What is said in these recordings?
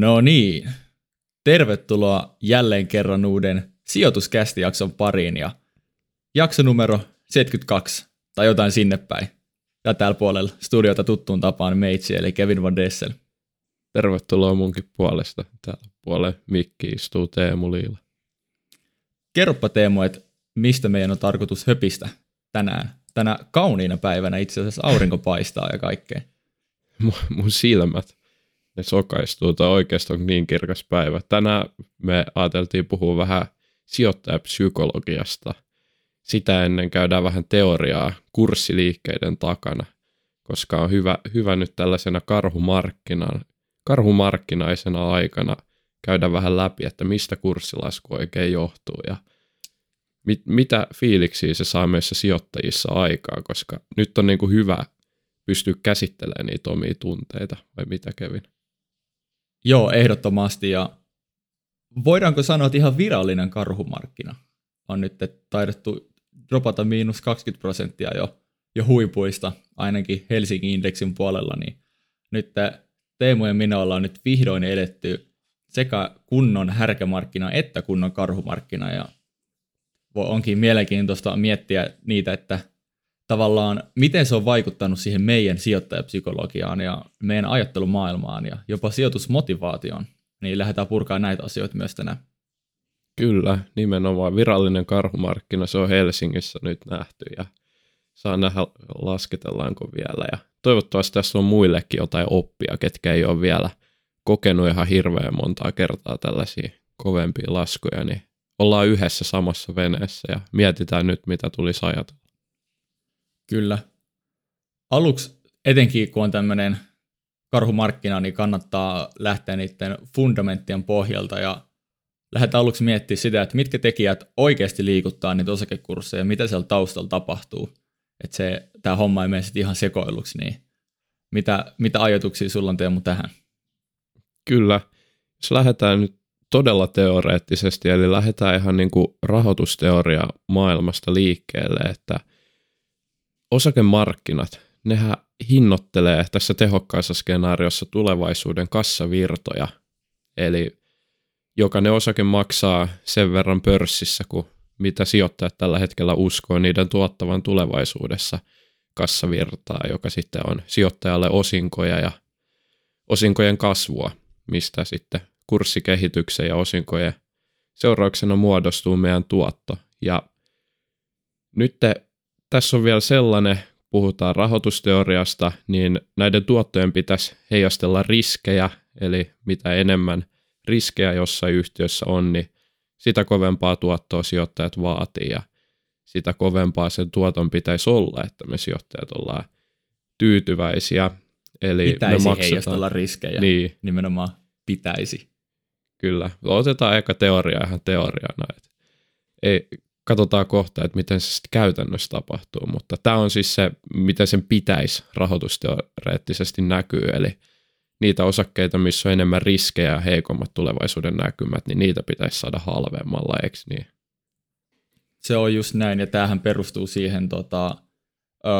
No niin, tervetuloa jälleen kerran uuden sijoituskästijakson pariin ja jakso numero 72 tai jotain sinne päin. Ja täällä puolella studiota tuttuun tapaan meitsi eli Kevin Van Dessel. Tervetuloa munkin puolesta. Täällä puolella mikki istuu Teemu Liila. Kerropa Teemu, että mistä meidän on tarkoitus höpistä tänään. Tänä kauniina päivänä itse asiassa aurinko paistaa ja kaikkea. Mun, mun silmät ne sokaistuu, tai oikeastaan on niin kirkas päivä. Tänään me ajateltiin puhua vähän sijoittajapsykologiasta. Sitä ennen käydään vähän teoriaa kurssiliikkeiden takana, koska on hyvä, hyvä nyt tällaisena karhumarkkinan, karhumarkkinaisena aikana käydä vähän läpi, että mistä kurssilasku oikein johtuu ja mit, mitä fiiliksiä se saa meissä sijoittajissa aikaa, koska nyt on niin kuin hyvä pystyä käsittelemään niitä omia tunteita, vai mitä Kevin? Joo, ehdottomasti. Ja voidaanko sanoa, että ihan virallinen karhumarkkina on nyt taidettu dropata miinus 20 prosenttia jo, jo huipuista, ainakin Helsingin indeksin puolella, niin nyt Teemu ja minä ollaan nyt vihdoin edetty sekä kunnon härkämarkkina että kunnon karhumarkkina, ja onkin mielenkiintoista miettiä niitä, että tavallaan miten se on vaikuttanut siihen meidän sijoittajapsykologiaan ja meidän ajattelumaailmaan ja jopa sijoitusmotivaatioon, niin lähdetään purkaa näitä asioita myös tänään. Kyllä, nimenomaan virallinen karhumarkkina, se on Helsingissä nyt nähty ja saa nähdä lasketellaanko vielä. Ja toivottavasti tässä on muillekin jotain oppia, ketkä ei ole vielä kokenut ihan hirveän montaa kertaa tällaisia kovempia laskuja, niin ollaan yhdessä samassa veneessä ja mietitään nyt, mitä tulisi ajatella. Kyllä. Aluksi etenkin kun on tämmöinen karhumarkkina, niin kannattaa lähteä niiden fundamenttien pohjalta ja lähdetään aluksi miettimään sitä, että mitkä tekijät oikeasti liikuttaa niitä osakekursseja, mitä siellä taustalla tapahtuu. Että se, tämä homma ei mene sitten ihan sekoiluksi, niin mitä, mitä ajatuksia sulla on Teemu tähän? Kyllä. Jos lähdetään nyt todella teoreettisesti, eli lähdetään ihan niin kuin rahoitusteoria maailmasta liikkeelle, että – osakemarkkinat, nehän hinnoittelee tässä tehokkaassa skenaariossa tulevaisuuden kassavirtoja. Eli jokainen osake maksaa sen verran pörssissä, kuin mitä sijoittajat tällä hetkellä uskoo niiden tuottavan tulevaisuudessa kassavirtaa, joka sitten on sijoittajalle osinkoja ja osinkojen kasvua, mistä sitten kurssikehityksen ja osinkojen seurauksena muodostuu meidän tuotto. Ja nyt tässä on vielä sellainen, puhutaan rahoitusteoriasta, niin näiden tuottojen pitäisi heijastella riskejä, eli mitä enemmän riskejä jossain yhtiössä on, niin sitä kovempaa tuottoa sijoittajat vaatii ja sitä kovempaa sen tuoton pitäisi olla, että me sijoittajat ollaan tyytyväisiä. Eli pitäisi me maksetaan, heijastella riskejä, niin. nimenomaan pitäisi. Kyllä, otetaan eka teoria ihan teoriana. Että ei, katsotaan kohta, että miten se sitten käytännössä tapahtuu, mutta tämä on siis se, miten sen pitäisi rahoitusteoreettisesti näkyy, eli niitä osakkeita, missä on enemmän riskejä ja heikommat tulevaisuuden näkymät, niin niitä pitäisi saada halvemmalla, eikö niin? Se on just näin, ja tämähän perustuu siihen tota, ö,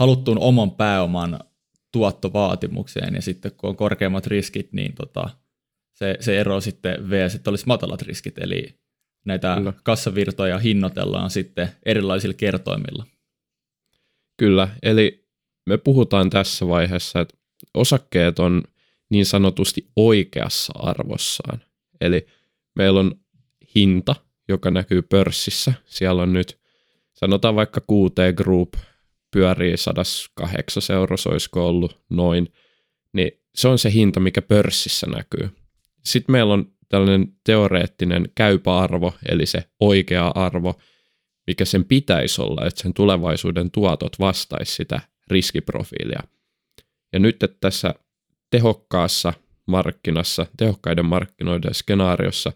haluttuun oman pääoman tuottovaatimukseen, ja sitten kun on korkeammat riskit, niin tota, se, se ero sitten vs. että olisi matalat riskit, eli näitä Kyllä. kassavirtoja hinnoitellaan sitten erilaisilla kertoimilla. Kyllä, eli me puhutaan tässä vaiheessa, että osakkeet on niin sanotusti oikeassa arvossaan. Eli meillä on hinta, joka näkyy pörssissä. Siellä on nyt, sanotaan vaikka QT Group pyörii 108 euroa, olisiko ollut noin, niin se on se hinta, mikä pörssissä näkyy. Sitten meillä on tällainen teoreettinen käypä arvo, eli se oikea arvo, mikä sen pitäisi olla, että sen tulevaisuuden tuotot vastaisi sitä riskiprofiilia. Ja nyt että tässä tehokkaassa markkinassa, tehokkaiden markkinoiden skenaariossa,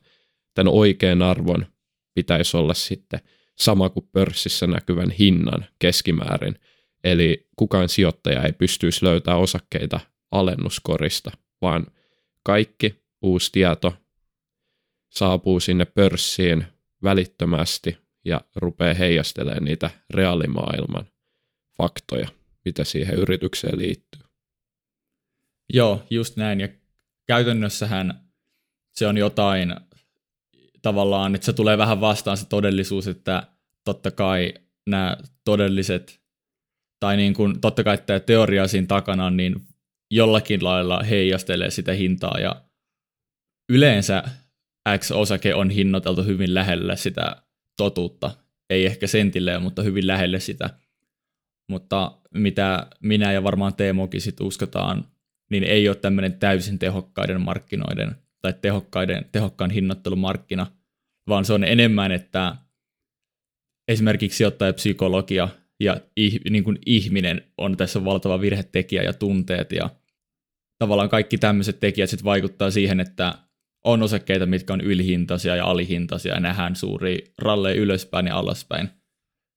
tämän oikean arvon pitäisi olla sitten sama kuin pörssissä näkyvän hinnan keskimäärin. Eli kukaan sijoittaja ei pystyisi löytämään osakkeita alennuskorista, vaan kaikki uusi tieto saapuu sinne pörssiin välittömästi ja rupeaa heijastelemaan niitä reaalimaailman faktoja, mitä siihen yritykseen liittyy. Joo, just näin. Ja käytännössähän se on jotain tavallaan, että se tulee vähän vastaan se todellisuus, että totta kai nämä todelliset, tai niin kuin, totta kai tämä teoria siinä takana, niin jollakin lailla heijastelee sitä hintaa, ja yleensä X-osake on hinnoiteltu hyvin lähelle sitä totuutta, ei ehkä sentilleen, mutta hyvin lähelle sitä. Mutta mitä minä ja varmaan Teemokin sit uskotaan, niin ei ole tämmöinen täysin tehokkaiden markkinoiden tai tehokkaiden, tehokkaan hinnoittelumarkkina, vaan se on enemmän, että esimerkiksi sijoittajapsykologia ja ih, niin kuin ihminen on tässä valtava virhetekijä ja tunteet ja tavallaan kaikki tämmöiset tekijät sitten vaikuttaa siihen, että on osakkeita, mitkä on ylihintaisia ja alihintaisia ja nähdään suuri ralleja ylöspäin ja alaspäin.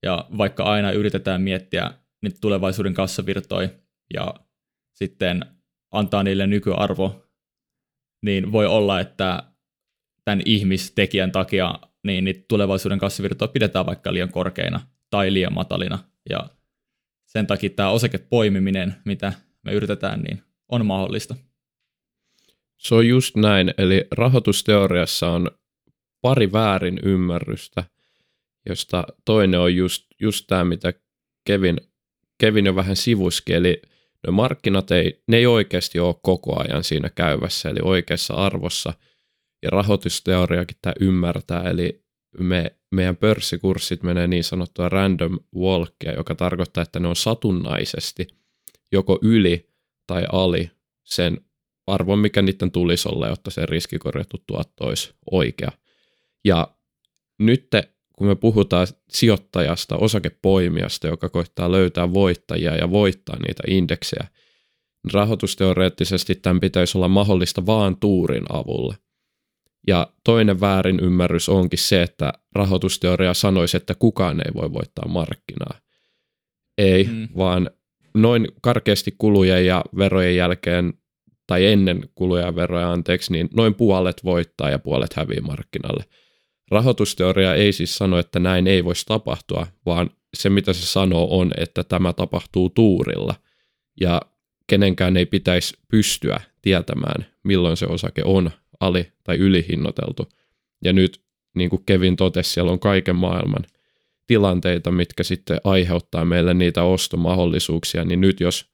Ja vaikka aina yritetään miettiä nyt tulevaisuuden kassavirtoja ja sitten antaa niille nykyarvo, niin voi olla, että tämän ihmistekijän takia niin niitä tulevaisuuden kassavirtoja pidetään vaikka liian korkeina tai liian matalina. Ja sen takia tämä osakepoimiminen, mitä me yritetään, niin on mahdollista. Se on just näin, eli rahoitusteoriassa on pari väärin ymmärrystä, josta toinen on just, just tämä, mitä Kevin, Kevin jo vähän sivuski, eli ne markkinat ei, ne ei oikeasti ole koko ajan siinä käyvässä, eli oikeassa arvossa, ja rahoitusteoriakin tämä ymmärtää, eli me, meidän pörssikurssit menee niin sanottua random walkia, joka tarkoittaa, että ne on satunnaisesti joko yli tai ali sen arvon, mikä niiden tulisi olla, jotta se riskikorjattu tuotto olisi oikea. Ja nyt kun me puhutaan sijoittajasta, osakepoimijasta, joka koittaa löytää voittajia ja voittaa niitä indeksejä, niin rahoitusteoreettisesti tämän pitäisi olla mahdollista vaan tuurin avulla. Ja toinen väärin ymmärrys onkin se, että rahoitusteoria sanoisi, että kukaan ei voi voittaa markkinaa. Ei, mm. vaan noin karkeasti kulujen ja verojen jälkeen tai ennen kuluja ja veroja, anteeksi, niin noin puolet voittaa ja puolet hävii markkinalle. Rahoitusteoria ei siis sano, että näin ei voisi tapahtua, vaan se mitä se sanoo on, että tämä tapahtuu tuurilla ja kenenkään ei pitäisi pystyä tietämään, milloin se osake on ali- tai ylihinnoiteltu. Ja nyt, niin kuin Kevin totesi, siellä on kaiken maailman tilanteita, mitkä sitten aiheuttaa meille niitä ostomahdollisuuksia, niin nyt jos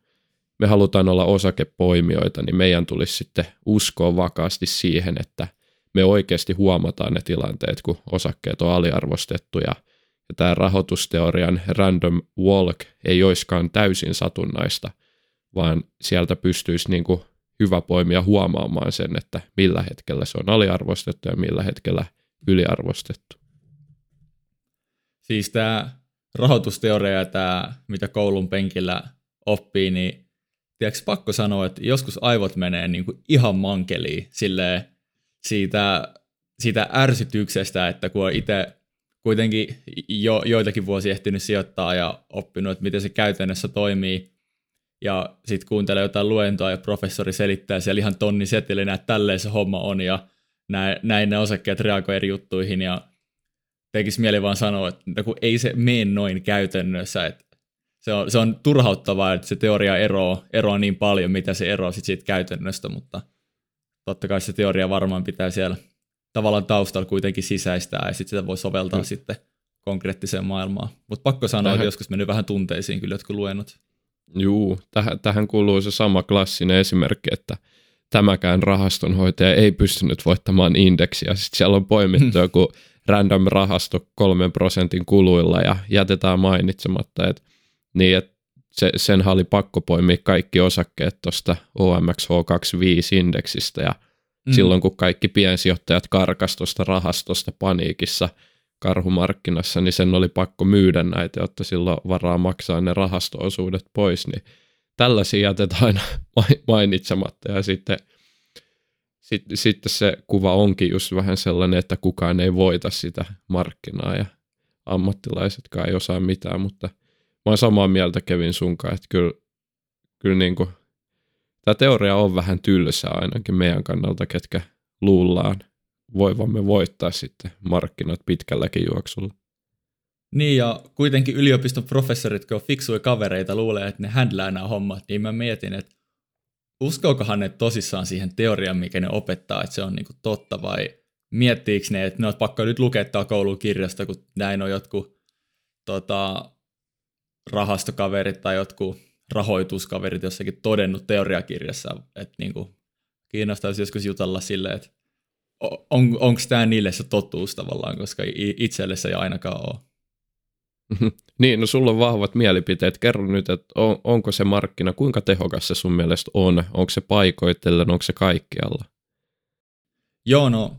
me halutaan olla osakepoimijoita, niin meidän tulisi sitten uskoa vakaasti siihen, että me oikeasti huomataan ne tilanteet, kun osakkeet on aliarvostettu ja, tämä rahoitusteorian random walk ei olisikaan täysin satunnaista, vaan sieltä pystyisi niin kuin hyvä poimia huomaamaan sen, että millä hetkellä se on aliarvostettu ja millä hetkellä yliarvostettu. Siis tämä rahoitusteoria ja tämä, mitä koulun penkillä oppii, niin tiedätkö, pakko sanoa, että joskus aivot menee niin kuin ihan mankeliin silleen, siitä, siitä ärsytyksestä, että kun on itse kuitenkin jo joitakin vuosia ehtinyt sijoittaa ja oppinut, että miten se käytännössä toimii, ja sitten kuuntelee jotain luentoa ja professori selittää siellä ihan tonni setelinä, että tälleen se homma on ja näin, näin ne osakkeet reagoi eri juttuihin. Ja tekisi mieli vaan sanoa, että kun ei se mene noin käytännössä, että se on, se on turhauttavaa, että se teoria eroaa, eroaa niin paljon, mitä se eroaa sit siitä käytännöstä, mutta totta kai se teoria varmaan pitää siellä tavallaan taustalla kuitenkin sisäistää ja sitten sitä voi soveltaa mm. sitten konkreettiseen maailmaan. Mutta pakko sanoa, tähän... että joskus mennyt vähän tunteisiin kyllä jotkut luennot. Juu, tähän, tähän kuuluu se sama klassinen esimerkki, että tämäkään rahastonhoitaja ei pystynyt voittamaan indeksiä. Sitten siellä on poimittu joku random rahasto kolmen prosentin kuluilla ja jätetään mainitsematta, että niin, että se, senhän oli pakko poimia kaikki osakkeet tuosta OMX H25-indeksistä ja mm. silloin kun kaikki piensijoittajat karkas tuosta rahastosta paniikissa karhumarkkinassa, niin sen oli pakko myydä näitä, jotta silloin varaa maksaa ne rahastoosuudet pois, niin tällaisia jätetään aina mainitsematta ja sitten sitten, sitten se kuva onkin just vähän sellainen, että kukaan ei voita sitä markkinaa ja ammattilaisetkaan ei osaa mitään, mutta – oon samaa mieltä Kevin sunkaan, että kyllä, kyllä niin kuin, tämä teoria on vähän tylsä ainakin meidän kannalta, ketkä luullaan voivamme voittaa sitten markkinat pitkälläkin juoksulla. Niin ja kuitenkin yliopiston professorit, kun on fiksuja kavereita, luulee, että ne handlää nämä hommat, niin mä mietin, että uskookohan ne tosissaan siihen teoriaan, mikä ne opettaa, että se on niinku totta, vai miettiikö ne, että ne on pakko nyt lukea koulun kirjasta, kun näin on jotkut tota, rahastokaverit tai jotkut rahoituskaverit jossakin todennut teoriakirjassa, että niinku, kiinnostaisi joskus jutella silleen, että on, onko tämä niille se totuus tavallaan, koska itselle se ei ainakaan ole. niin, no sulla on vahvat mielipiteet. Kerro nyt, että on, onko se markkina, kuinka tehokas se sun mielestä on? Onko se paikoitellen, onko se kaikkialla? Joo, no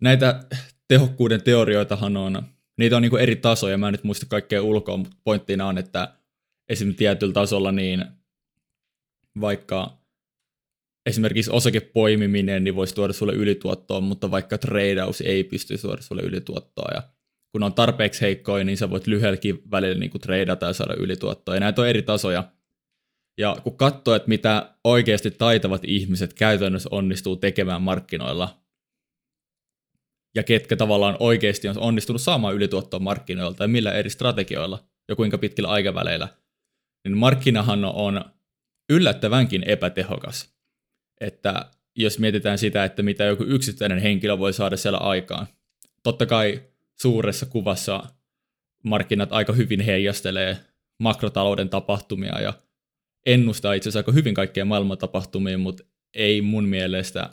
näitä tehokkuuden teorioitahan on, niitä on niin eri tasoja, mä en nyt muista kaikkea ulkoa, mutta pointtina on, että esimerkiksi tietyllä tasolla niin vaikka esimerkiksi osakepoimiminen niin voisi tuoda sulle ylituottoa, mutta vaikka tradeaus ei pysty tuoda sulle ylituottoa. Ja kun on tarpeeksi heikkoja, niin sä voit lyhyelläkin välillä niin treidata ja saada ylituottoa. Ja näitä on eri tasoja. Ja kun katsoo, että mitä oikeasti taitavat ihmiset käytännössä onnistuu tekemään markkinoilla, ja ketkä tavallaan oikeasti on onnistunut saamaan ylituottoa markkinoilta ja millä eri strategioilla ja kuinka pitkillä aikaväleillä, niin markkinahan on yllättävänkin epätehokas. Että jos mietitään sitä, että mitä joku yksittäinen henkilö voi saada siellä aikaan. Totta kai suuressa kuvassa markkinat aika hyvin heijastelee makrotalouden tapahtumia ja ennustaa itse asiassa aika hyvin kaikkea maailman tapahtumia, mutta ei mun mielestä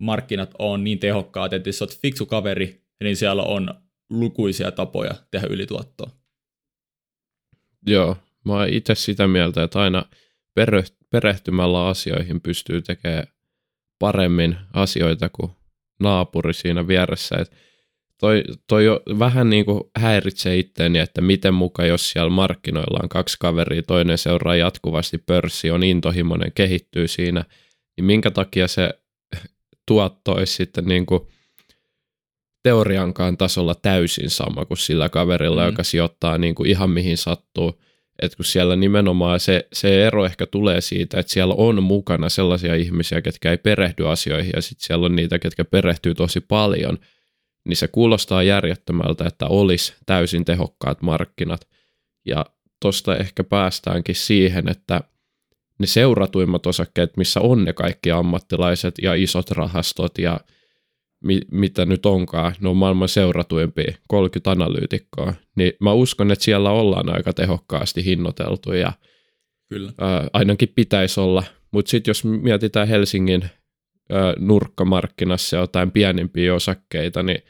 markkinat on niin tehokkaat, että jos olet fiksu kaveri, niin siellä on lukuisia tapoja tehdä ylituottoa. Joo, mä oon itse sitä mieltä, että aina perehtymällä asioihin pystyy tekemään paremmin asioita kuin naapuri siinä vieressä. Et toi, toi jo vähän niin kuin häiritsee itteeni, että miten muka jos siellä markkinoilla on kaksi kaveria, toinen seuraa jatkuvasti pörssi, on intohimoinen, kehittyy siinä, niin minkä takia se tuotto olisi sitten niin kuin teoriankaan tasolla täysin sama kuin sillä kaverilla, mm. joka sijoittaa niin kuin ihan mihin sattuu. Että kun siellä nimenomaan se, se ero ehkä tulee siitä, että siellä on mukana sellaisia ihmisiä, ketkä ei perehdy asioihin ja sitten siellä on niitä, ketkä perehtyy tosi paljon, niin se kuulostaa järjettömältä, että olisi täysin tehokkaat markkinat. Ja tosta ehkä päästäänkin siihen, että ne seuratuimmat osakkeet, missä on ne kaikki ammattilaiset ja isot rahastot ja mi, mitä nyt onkaan, ne on maailman seuratuimpia, 30 analyytikkoa, niin mä uskon, että siellä ollaan aika tehokkaasti hinnoiteltu ja Kyllä. Ää, ainakin pitäisi olla, mutta sitten jos mietitään Helsingin ää, nurkkamarkkinassa jotain pienimpiä osakkeita, niin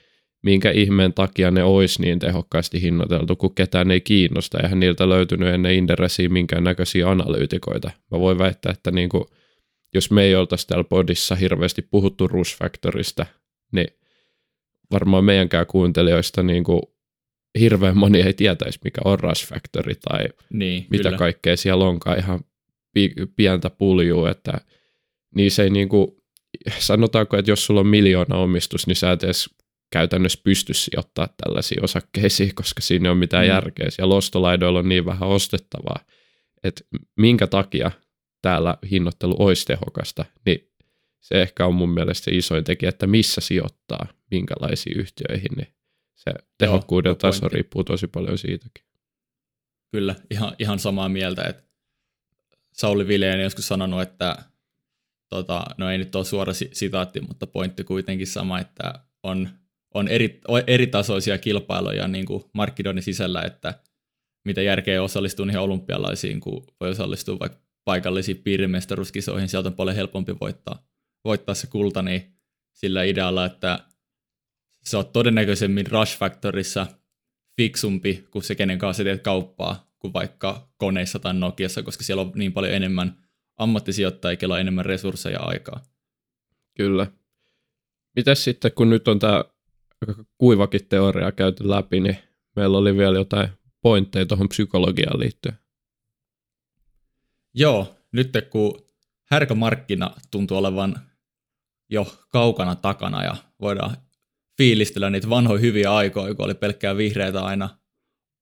minkä ihmeen takia ne olisi niin tehokkaasti hinnoiteltu, kun ketään ei kiinnosta. Eihän niiltä löytynyt ennen Inderesiä minkäännäköisiä analyytikoita. Mä voin väittää, että niin kuin, jos me ei oltaisi täällä podissa hirveästi puhuttu Rush Factorista, niin varmaan meidänkään kuuntelijoista niin kuin hirveän moni ei tietäisi, mikä on Rush Factory tai niin, mitä kyllä. kaikkea siellä onkaan ihan pientä puljua, että niissä ei niin kuin, sanotaanko, että jos sulla on miljoona omistus, niin sä et edes käytännössä pysty sijoittaa tällaisiin osakkeisiin, koska siinä ei ole mitään mm. järkeä. Ja lostolaidoilla on niin vähän ostettavaa, että minkä takia täällä hinnoittelu olisi tehokasta, niin se ehkä on mun mielestä se isoin tekijä, että missä sijoittaa, minkälaisiin yhtiöihin, niin se tehokkuuden Joo, taso pointti. riippuu tosi paljon siitäkin. Kyllä, ihan, ihan samaa mieltä, että Sauli Vileen joskus sanonut, että tota, no ei nyt ole suora sitaatti, mutta pointti kuitenkin sama, että on on eri, eri tasoisia kilpailuja niin kuin markkinoinnin sisällä, että mitä järkeä osallistuu niihin olympialaisiin, kun voi osallistua vaikka paikallisiin piirimestaruuskisoihin, sieltä on paljon helpompi voittaa, voittaa se kulta, niin sillä idealla, että se on todennäköisemmin Rush Factorissa fiksumpi kuin se, kenen kanssa teet kauppaa, kuin vaikka koneissa tai Nokiassa, koska siellä on niin paljon enemmän ammattisijoittajia, on enemmän resursseja ja aikaa. Kyllä. Mitäs sitten, kun nyt on tämä kuivakin teoria käyty läpi, niin meillä oli vielä jotain pointteja tuohon psykologiaan liittyen. Joo, nyt kun härkämarkkina tuntuu olevan jo kaukana takana ja voidaan fiilistellä niitä vanhoja hyviä aikoja, kun oli pelkkää vihreitä aina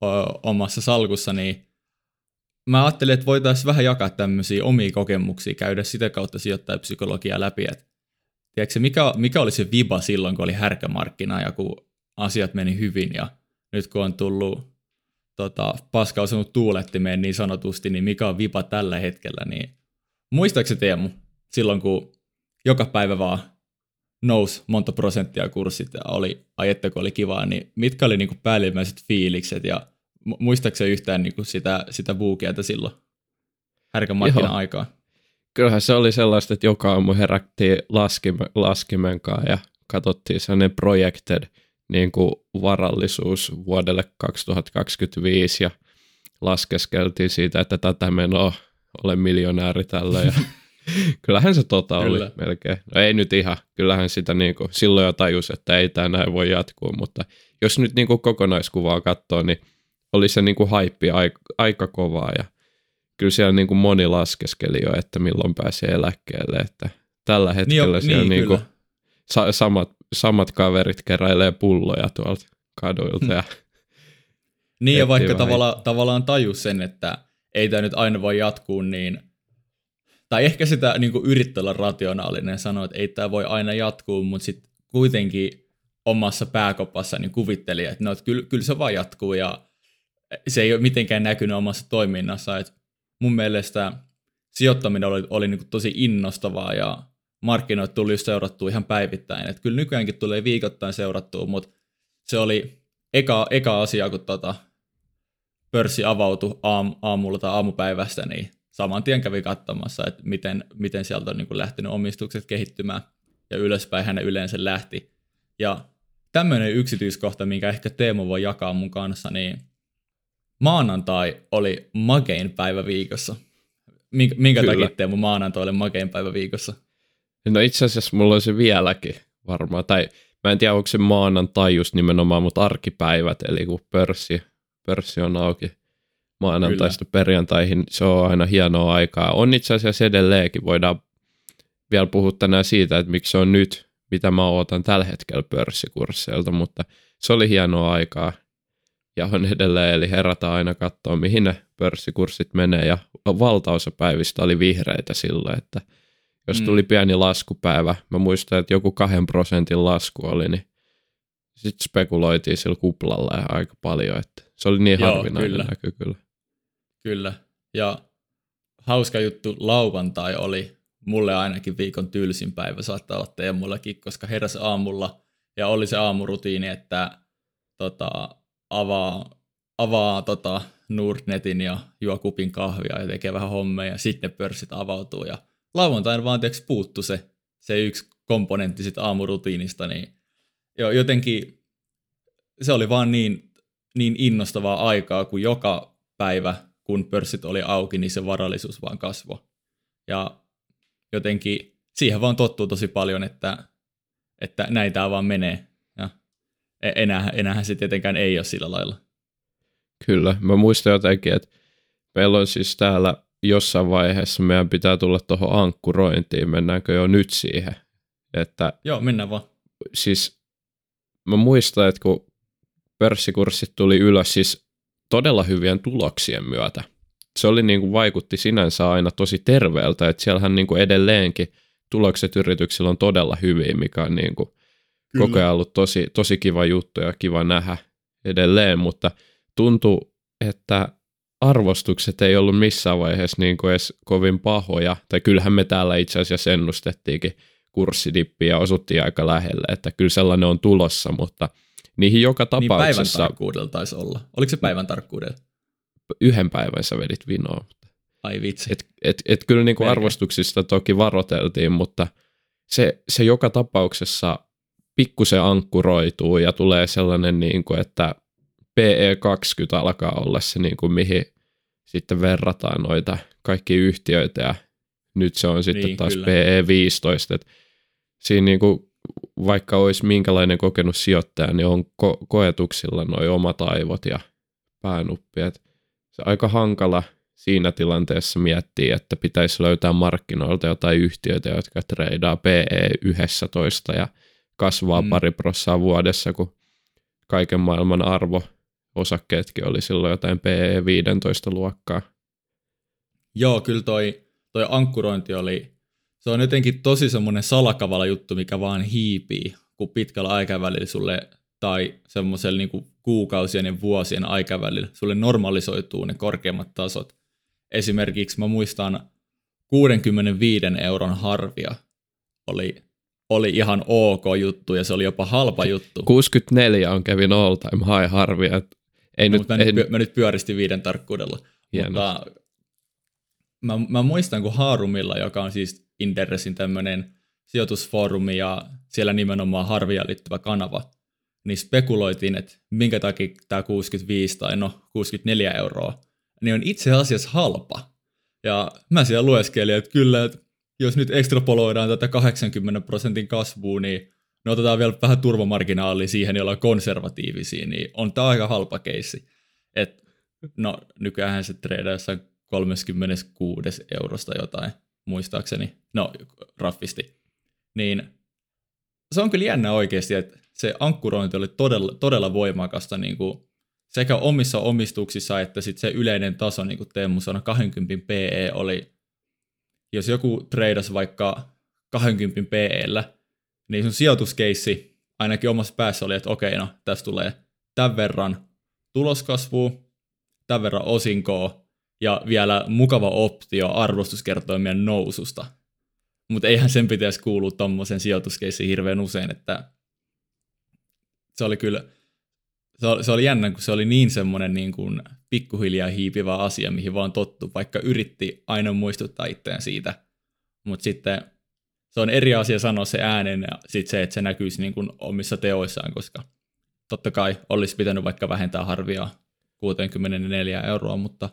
ö, omassa salkussa, niin mä ajattelin, että voitaisiin vähän jakaa tämmöisiä omia kokemuksia, käydä sitä kautta sijoittajapsykologiaa läpi, että tiedätkö, mikä, mikä oli se viba silloin, kun oli härkämarkkina ja kun asiat meni hyvin ja nyt kun on tullut tota, paska osunut tuulettimeen niin sanotusti, niin mikä on viba tällä hetkellä, niin muistaakseni Teemu, silloin kun joka päivä vaan nousi monta prosenttia kurssit ja oli, kun oli kivaa, niin mitkä oli niin päällimmäiset fiilikset ja muistaakseni yhtään niin kuin sitä, sitä buukieltä silloin härkän markkinan aikaa? Kyllähän se oli sellaista, että joka aamu herättiin laskime, laskimen kanssa ja katsottiin sellainen projected niin kuin varallisuus vuodelle 2025 ja laskeskeltiin siitä, että tätä menoa olen miljonääri tällä ja kyllähän se tota Kyllä. oli melkein. No ei nyt ihan, kyllähän sitä niin kuin, silloin jo tajus, että ei tämä näin voi jatkuu, mutta jos nyt niin kuin kokonaiskuvaa katsoo, niin oli se niin kuin haippi aika, aika kovaa ja kyllä siellä niin kuin moni laskeskeli jo, että milloin pääsee eläkkeelle, että tällä niin hetkellä niin, siellä niin, niin kuin sa- samat, samat kaverit keräilee pulloja tuolta kaduilta. Hmm. Ja niin ja vaikka tavalla, tavallaan tajus sen, että ei tämä nyt aina voi jatkuu, niin tai ehkä sitä niin kuin yrittää olla rationaalinen ja sanoa, että ei tämä voi aina jatkuu, mutta sitten kuitenkin omassa pääkopassa niin kuvitteli, että, no, että kyllä, kyllä se vaan jatkuu ja se ei ole mitenkään näkynyt omassa toiminnassa. Että mun mielestä sijoittaminen oli, oli niin kuin tosi innostavaa ja markkinoit tuli just seurattua ihan päivittäin. Että kyllä nykyäänkin tulee viikoittain seurattua, mutta se oli eka, eka asia, kun tota pörssi avautui aam, aamulla tai aamupäivästä, niin saman tien kävi katsomassa, että miten, miten sieltä on niin kuin lähtenyt omistukset kehittymään ja ylöspäin hän yleensä lähti. Ja tämmöinen yksityiskohta, minkä ehkä Teemu voi jakaa mun kanssa, niin maanantai oli makein päivä viikossa. Minkä, minkä takia Teemu maanantai oli makein päivä viikossa? No itse asiassa mulla on se vieläkin varmaan, tai mä en tiedä onko se maanantai just nimenomaan, mutta arkipäivät, eli kun pörssi, pörssi on auki maanantaista Kyllä. perjantaihin, se on aina hienoa aikaa. On itse asiassa edelleenkin, voidaan vielä puhua tänään siitä, että miksi se on nyt, mitä mä ootan tällä hetkellä pörssikursseilta, mutta se oli hienoa aikaa ja on edelleen, eli herätään aina katsoa, mihin ne pörssikurssit menee, ja valtaosa päivistä oli vihreitä silloin, että jos mm. tuli mm. pieni laskupäivä, mä muistan, että joku kahden prosentin lasku oli, niin sitten spekuloitiin sillä kuplalla ja aika paljon, että se oli niin Joo, harvinainen kyllä. näky kyllä. Kyllä, ja hauska juttu lauantai oli mulle ainakin viikon tylsin päivä, saattaa olla Teemmullakin, koska heräs aamulla ja oli se aamurutiini, että tota, avaa, avaa tota Nordnetin ja juo kupin kahvia ja tekee vähän hommia ja sitten pörssit avautuu ja lauantaina vaan tiiäks, puuttu se, se yksi komponentti sit aamurutiinista, niin jo, jotenkin se oli vaan niin, niin innostavaa aikaa, kun joka päivä, kun pörssit oli auki, niin se varallisuus vaan kasvoi. Ja jotenkin siihen vaan tottuu tosi paljon, että, että näin tämä vaan menee. E-, enää, enää se tietenkään ei ole sillä lailla. Kyllä, mä muistan jotenkin, että meillä on siis täällä jossain vaiheessa meidän pitää tulla tuohon ankkurointiin, mennäänkö jo nyt siihen? Että, Joo, mennään vaan. Siis mä muistan, että kun pörssikurssit tuli ylös siis todella hyvien tuloksien myötä, se oli niin kuin vaikutti sinänsä aina tosi terveeltä, että siellähän niin kuin edelleenkin tulokset yrityksillä on todella hyviä, mikä on niin kuin koko ajan ollut tosi, tosi kiva juttu ja kiva nähdä edelleen, mutta tuntuu, että arvostukset ei ollut missään vaiheessa niin kuin edes kovin pahoja, tai kyllähän me täällä itse asiassa ennustettiinkin kurssidippiä ja osuttiin aika lähelle, että kyllä sellainen on tulossa, mutta niihin joka tapauksessa... Niin päivän tarkkuudella taisi olla. Oliko se päivän tarkkuudella? Yhden päivän sä vedit vinoa. Ai vitsi. Et, et, et kyllä niin kuin arvostuksista toki varoteltiin, mutta se, se joka tapauksessa pikkusen ankkuroituu ja tulee sellainen, niin kuin, että PE20 alkaa olla se, niin kuin mihin sitten verrataan noita kaikki yhtiöitä ja nyt se on sitten niin, taas kyllä. PE15. Et siinä niin kuin, vaikka olisi minkälainen kokenut sijoittaja, niin on ko- koetuksilla noin omat aivot ja päänuppi. Et se aika hankala siinä tilanteessa miettiä, että pitäisi löytää markkinoilta jotain yhtiöitä, jotka treidaa PE11 ja kasvaa mm. pari prossaa vuodessa, kun kaiken maailman arvo osakkeetkin oli silloin jotain PE15 luokkaa. Joo, kyllä toi, toi ankkurointi oli, se on jotenkin tosi semmoinen salakavala juttu, mikä vaan hiipii, kun pitkällä aikavälillä sulle tai semmoisella niin kuukausien ja vuosien aikavälillä sulle normalisoituu ne korkeammat tasot. Esimerkiksi mä muistan 65 euron harvia oli, oli ihan ok juttu ja se oli jopa halpa juttu. 64 on Kevin all time high harvia. Ei no, nyt, mä, ei... nyt, mä nyt pyöristin viiden tarkkuudella. Hieno. Mutta mä, mä muistan, kun Haarumilla, joka on siis Inderesin tämmöinen sijoitusfoorumi ja siellä nimenomaan harvia liittyvä kanava, niin spekuloitiin, että minkä takia tämä 65 tai no 64 euroa, niin on itse asiassa halpa. Ja mä siellä lueskelin, että kyllä, että jos nyt ekstrapoloidaan tätä 80 prosentin kasvua, niin me otetaan vielä vähän turvamarginaalia siihen, jolla on konservatiivisia, niin on tämä aika halpa keissi. Et, no nykyään se treidaa jossain 36 eurosta jotain, muistaakseni, no raffisti. Niin se on kyllä jännä oikeasti, että se ankkurointi oli todella, todella voimakasta niin kuin sekä omissa omistuksissa että sit se yleinen taso, niin kuin Teemu sanoi, 20 PE oli, jos joku treidas vaikka 20 PEllä, niin sun sijoituskeissi ainakin omassa päässä oli, että okei, no tässä tulee tämän verran tuloskasvua, tämän verran osinkoa ja vielä mukava optio arvostuskertoimien noususta. Mutta eihän sen pitäisi kuulua tuommoisen sijoituskeissiin hirveän usein, että se oli kyllä, se oli, se oli jännä, kun se oli niin semmoinen niin kuin pikkuhiljaa hiipivä asia, mihin vaan tottu, vaikka yritti aina muistuttaa itseään siitä. Mutta sitten se on eri asia sanoa se äänen ja sitten se, että se näkyisi niin kuin omissa teoissaan, koska totta kai olisi pitänyt vaikka vähentää harvia 64 euroa, mutta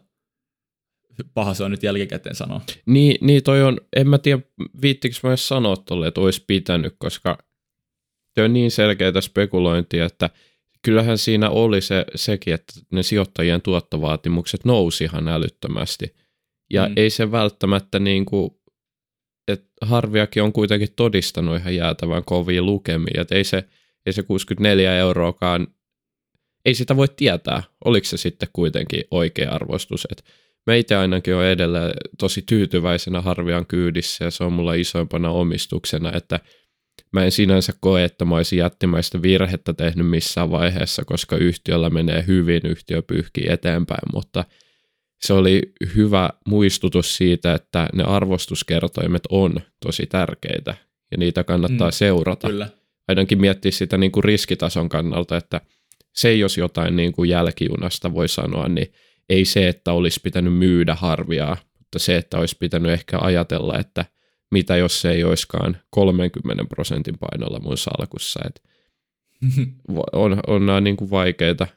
paha se on nyt jälkikäteen sanoa. Niin, niin toi on, en mä tiedä viittikö mä edes sanoa tolle, että olisi pitänyt, koska se on niin selkeää spekulointia, että kyllähän siinä oli se, sekin, että ne sijoittajien tuottovaatimukset nousi ihan älyttömästi. Ja mm. ei se välttämättä niin kuin, että harviakin on kuitenkin todistanut ihan jäätävän kovia lukemia, että ei se, ei se 64 euroakaan, ei sitä voi tietää, oliko se sitten kuitenkin oikea arvostus, että meitä ainakin on edelleen tosi tyytyväisenä harvian kyydissä ja se on mulla isoimpana omistuksena, että mä en sinänsä koe, että mä olisin jättimäistä virhettä tehnyt missään vaiheessa, koska yhtiöllä menee hyvin, yhtiö pyyhkii eteenpäin, mutta se oli hyvä muistutus siitä, että ne arvostuskertoimet on tosi tärkeitä ja niitä kannattaa mm, seurata. Kyllä. Ainakin miettiä sitä niin kuin riskitason kannalta, että se jos jotain niin kuin jälkijunasta voi sanoa, niin ei se, että olisi pitänyt myydä harviaa, mutta se, että olisi pitänyt ehkä ajatella, että mitä jos se ei olisikaan 30 prosentin painolla mun salkussa. Et on, on nämä niin kuin vaikeita.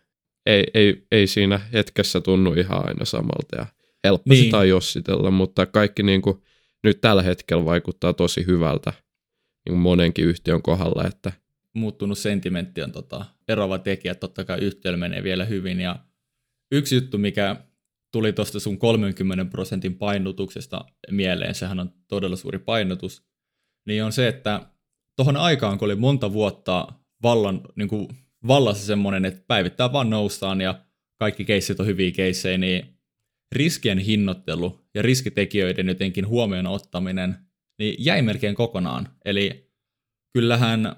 Ei, ei, ei siinä hetkessä tunnu ihan aina samalta ja helppo niin. sitä jossitella, mutta kaikki niin kuin nyt tällä hetkellä vaikuttaa tosi hyvältä niin kuin monenkin yhtiön kohdalla. Että Muuttunut sentimentti on tota, eroava tekijä, totta kai yhtiöllä menee vielä hyvin ja yksi juttu, mikä tuli tuosta sun 30 prosentin painotuksesta mieleen, sehän on todella suuri painotus, niin on se, että tuohon aikaan, kun oli monta vuotta vallan, niin kuin vallassa semmoinen, että päivittää vaan noustaan ja kaikki keissit on hyviä keissejä, niin riskien hinnoittelu ja riskitekijöiden jotenkin huomioon ottaminen niin jäi melkein kokonaan. Eli kyllähän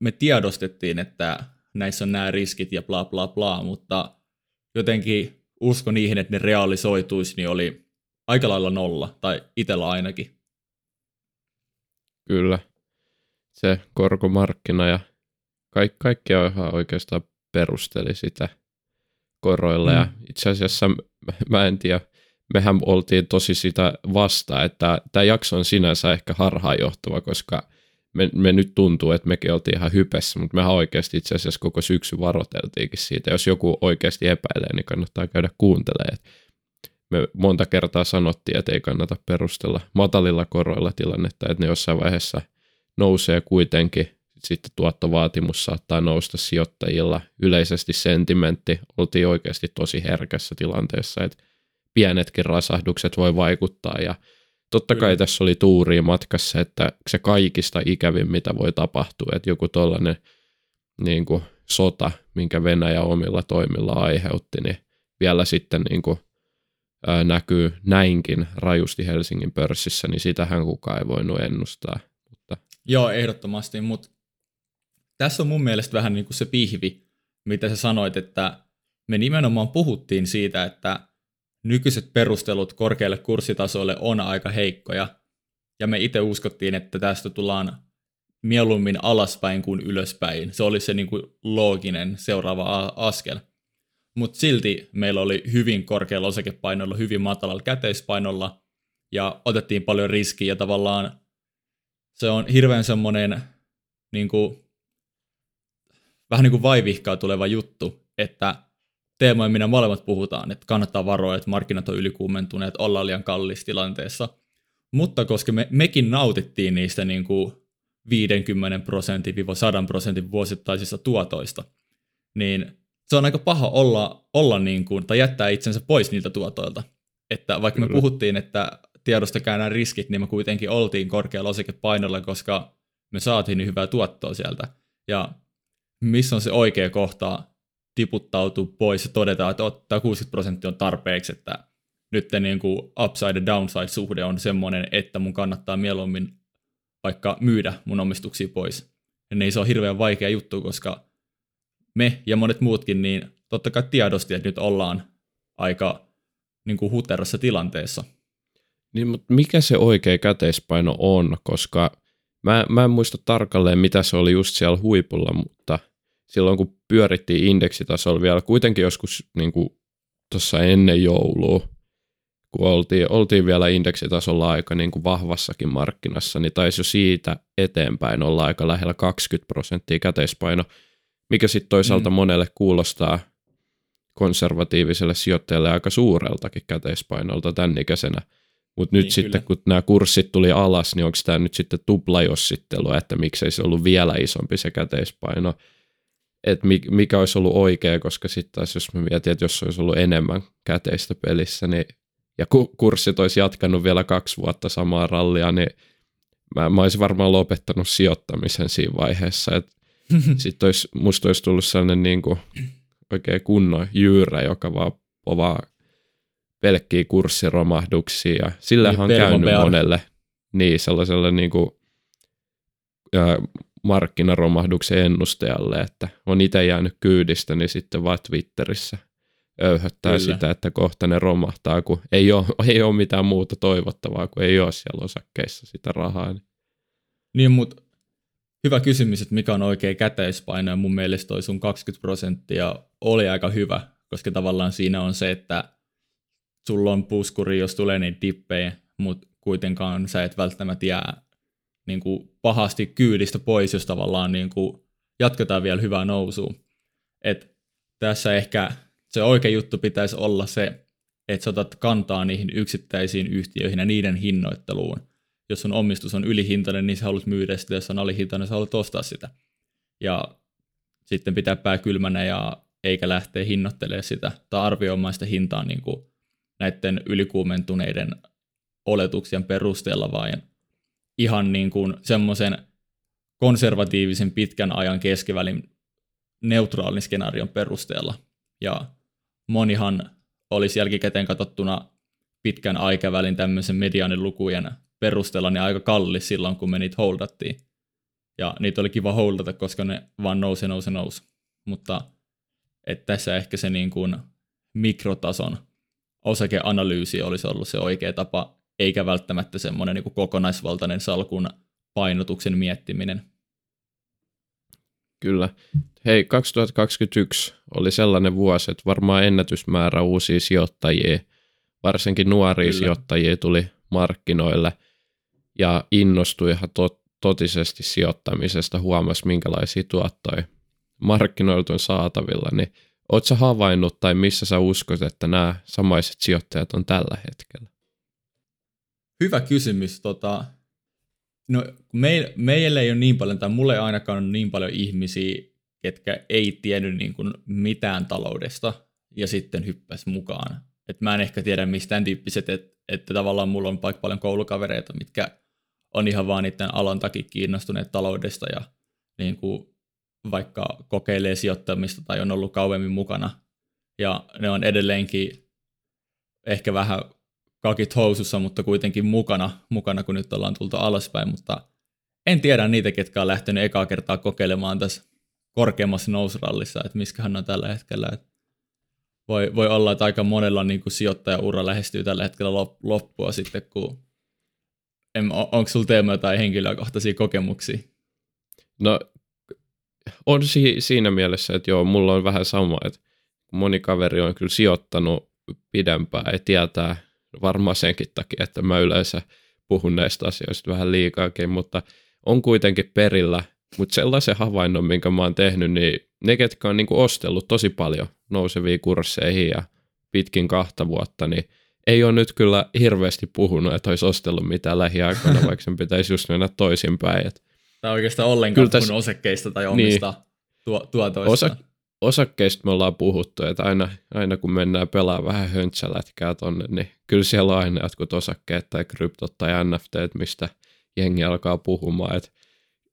me tiedostettiin, että näissä on nämä riskit ja bla bla bla, mutta jotenkin usko niihin, että ne realisoituisi, niin oli aika lailla nolla, tai itsellä ainakin. Kyllä. Se korkomarkkina ja kaikki, kaikkia ihan oikeastaan perusteli sitä koroilla. Mm. Ja itse asiassa mä en tiedä, mehän oltiin tosi sitä vasta, että tämä jakso on sinänsä ehkä harhaanjohtava, koska me, me nyt tuntuu, että mekin oltiin ihan hypessä, mutta mehän oikeasti itse asiassa koko syksy varoteltiinkin siitä. Jos joku oikeasti epäilee, niin kannattaa käydä kuuntelemaan. Me monta kertaa sanottiin, että ei kannata perustella matalilla koroilla tilannetta, että ne jossain vaiheessa nousee kuitenkin. Sitten tuottovaatimus saattaa nousta sijoittajilla. Yleisesti sentimentti oltiin oikeasti tosi herkässä tilanteessa, että pienetkin rasahdukset voi vaikuttaa ja Totta kai tässä oli tuuria matkassa, että se kaikista ikävin, mitä voi tapahtua, että joku tollainen niin kuin sota, minkä Venäjä omilla toimilla aiheutti, niin vielä sitten niin kuin, ää, näkyy näinkin rajusti Helsingin pörssissä, niin sitähän kukaan ei voinut ennustaa. Mutta... Joo, ehdottomasti, mutta tässä on mun mielestä vähän niin kuin se pihvi, mitä sä sanoit, että me nimenomaan puhuttiin siitä, että nykyiset perustelut korkealle kurssitasoille on aika heikkoja, ja me itse uskottiin, että tästä tullaan mieluummin alaspäin kuin ylöspäin. Se oli se niin kuin looginen seuraava askel. Mutta silti meillä oli hyvin korkealla osakepainolla, hyvin matalalla käteispainolla, ja otettiin paljon riskiä, ja tavallaan se on hirveän semmoinen niin kuin, vähän niin kuin vaivihkaa tuleva juttu, että teemoja, minä molemmat puhutaan, että kannattaa varoa, että markkinat on ylikuumentuneet, ollaan liian kallis tilanteessa. Mutta koska me, mekin nautittiin niistä niin kuin 50 prosentin 100 prosentin vuosittaisista tuotoista, niin se on aika paha olla, olla niin kuin, tai jättää itsensä pois niiltä tuotoilta. Että vaikka Kyllä. me puhuttiin, että tiedostakaa nämä riskit, niin me kuitenkin oltiin korkealla osikepainolla, koska me saatiin niin hyvää tuottoa sieltä. Ja missä on se oikea kohta tiputtautua pois ja todeta, että ottaa 60 prosenttia on tarpeeksi, että nyt niin kuin upside ja downside suhde on semmoinen, että mun kannattaa mieluummin vaikka myydä mun omistuksia pois. Ja niin se on hirveän vaikea juttu, koska me ja monet muutkin, niin totta kai tiedosti, että nyt ollaan aika niin kuin huterassa tilanteessa. Niin, mutta mikä se oikea käteispaino on, koska mä, mä en muista tarkalleen, mitä se oli just siellä huipulla, mutta silloin kun pyörittiin indeksitasolla vielä kuitenkin joskus niin tuossa ennen joulua, kun oltiin, oltiin vielä indeksitasolla aika niin kuin vahvassakin markkinassa, niin taisi jo siitä eteenpäin olla aika lähellä 20 prosenttia käteispaino, mikä sitten toisaalta mm. monelle kuulostaa konservatiiviselle sijoittajalle aika suureltakin käteispainolta tämän ikäisenä. Mutta nyt niin, sitten, kyllä. kun nämä kurssit tuli alas, niin onko tämä nyt sitten tuplajossittelu, että miksei se ollut vielä isompi se käteispaino, että mikä olisi ollut oikea, koska sitten taas jos mä mietin, että jos olisi ollut enemmän käteistä pelissä, niin ja kurssit olisi jatkanut vielä kaksi vuotta samaa rallia, niin mä, mä olisin varmaan lopettanut sijoittamisen siinä vaiheessa. Sitten olisi, musta olisi tullut sellainen niin kuin, oikein kunnon jyyrä, joka vaan povaa pelkkiä kurssiromahduksia. Ja sillähän on käynyt monelle niin, sellaiselle niin kuin, ää, markkinaromahduksen ennustajalle, että on itse jäänyt kyydistä, niin sitten vaan Twitterissä öyhöttää Kyllä. sitä, että kohta ne romahtaa, kun ei ole, ei ole mitään muuta toivottavaa, kun ei ole siellä osakkeissa sitä rahaa. Niin, niin mutta hyvä kysymys, että mikä on oikea käteispaino, ja mun mielestä toi sun 20 prosenttia oli aika hyvä, koska tavallaan siinä on se, että sulla on puskuri, jos tulee niin dippejä, mutta kuitenkaan sä et välttämättä jää niin kuin pahasti kyydistä pois, jos tavallaan niin kuin jatketaan vielä hyvää nousua. Et tässä ehkä se oikea juttu pitäisi olla se, että sä otat kantaa niihin yksittäisiin yhtiöihin ja niiden hinnoitteluun. Jos sun omistus on ylihintainen, niin sä haluat myydä sitä, jos on alihintainen, sä haluat ostaa sitä. Ja sitten pitää pää kylmänä ja eikä lähteä hinnoittelemaan sitä tai arvioimaan sitä hintaa niin kuin näiden ylikuumentuneiden oletuksien perusteella, vaan ihan niin kuin semmoisen konservatiivisen pitkän ajan keskivälin neutraalin skenaarion perusteella. Ja monihan olisi jälkikäteen katsottuna pitkän aikavälin tämmöisen mediaanin lukujen perusteella niin aika kallis silloin, kun me niitä holdattiin. Ja niitä oli kiva holdata, koska ne vaan nousi, nousi, nousi. Mutta että tässä ehkä se niin kuin mikrotason osakeanalyysi olisi ollut se oikea tapa, eikä välttämättä semmoinen niin kokonaisvaltainen salkun painotuksen miettiminen. Kyllä. Hei, 2021 oli sellainen vuosi, että varmaan ennätysmäärä uusia sijoittajia, varsinkin nuoria Kyllä. sijoittajia tuli markkinoille ja innostui ihan tot, totisesti sijoittamisesta, huomasi minkälaisia tuottoja markkinoilta on saatavilla, niin Oletko havainnut tai missä sä uskot, että nämä samaiset sijoittajat on tällä hetkellä? Hyvä kysymys. Tota, no, me, meillä ei ole niin paljon, tai mulle ainakaan ole niin paljon ihmisiä, ketkä ei tiennyt niin kuin mitään taloudesta ja sitten hyppäs mukaan. Et mä en ehkä tiedä mistään tyyppiset, että, että tavallaan mulla on paikka paljon koulukavereita, mitkä on ihan vaan niiden alan takia kiinnostuneet taloudesta ja niin kuin vaikka kokeilee sijoittamista tai on ollut kauemmin mukana. Ja ne on edelleenkin ehkä vähän kakit housussa, mutta kuitenkin mukana, mukana kun nyt ollaan tultu alaspäin, mutta en tiedä niitä, ketkä on lähtenyt ekaa kertaa kokeilemaan tässä korkeammassa nousurallissa, että miskä hän on tällä hetkellä. voi, voi olla, että aika monella niin kuin sijoittajaura lähestyy tällä hetkellä loppua sitten, kun en, on, onko sulla teema tai henkilökohtaisia kokemuksia? No on si- siinä mielessä, että joo, mulla on vähän sama, että moni kaveri on kyllä sijoittanut pidempään ja tietää varmaan senkin takia, että mä yleensä puhun näistä asioista vähän liikaakin, mutta on kuitenkin perillä. Mutta sellaisen havainnon, minkä mä oon tehnyt, niin ne, ketkä on niinku ostellut tosi paljon nousevia kursseihin ja pitkin kahta vuotta, niin ei ole nyt kyllä hirveästi puhunut, että olisi ostellut mitään lähiaikoina, vaikka sen pitäisi just mennä toisinpäin. Että tai oikeastaan ollenkaan tässä, puhunut osakkeista tai omista niin, tuo, tuotoista. Osa, osakkeista me ollaan puhuttu, että aina, aina kun mennään pelaamaan vähän höntsälätkää tonne, niin kyllä siellä on aina jotkut osakkeet tai kryptot tai NFT, mistä jengi alkaa puhumaan. Että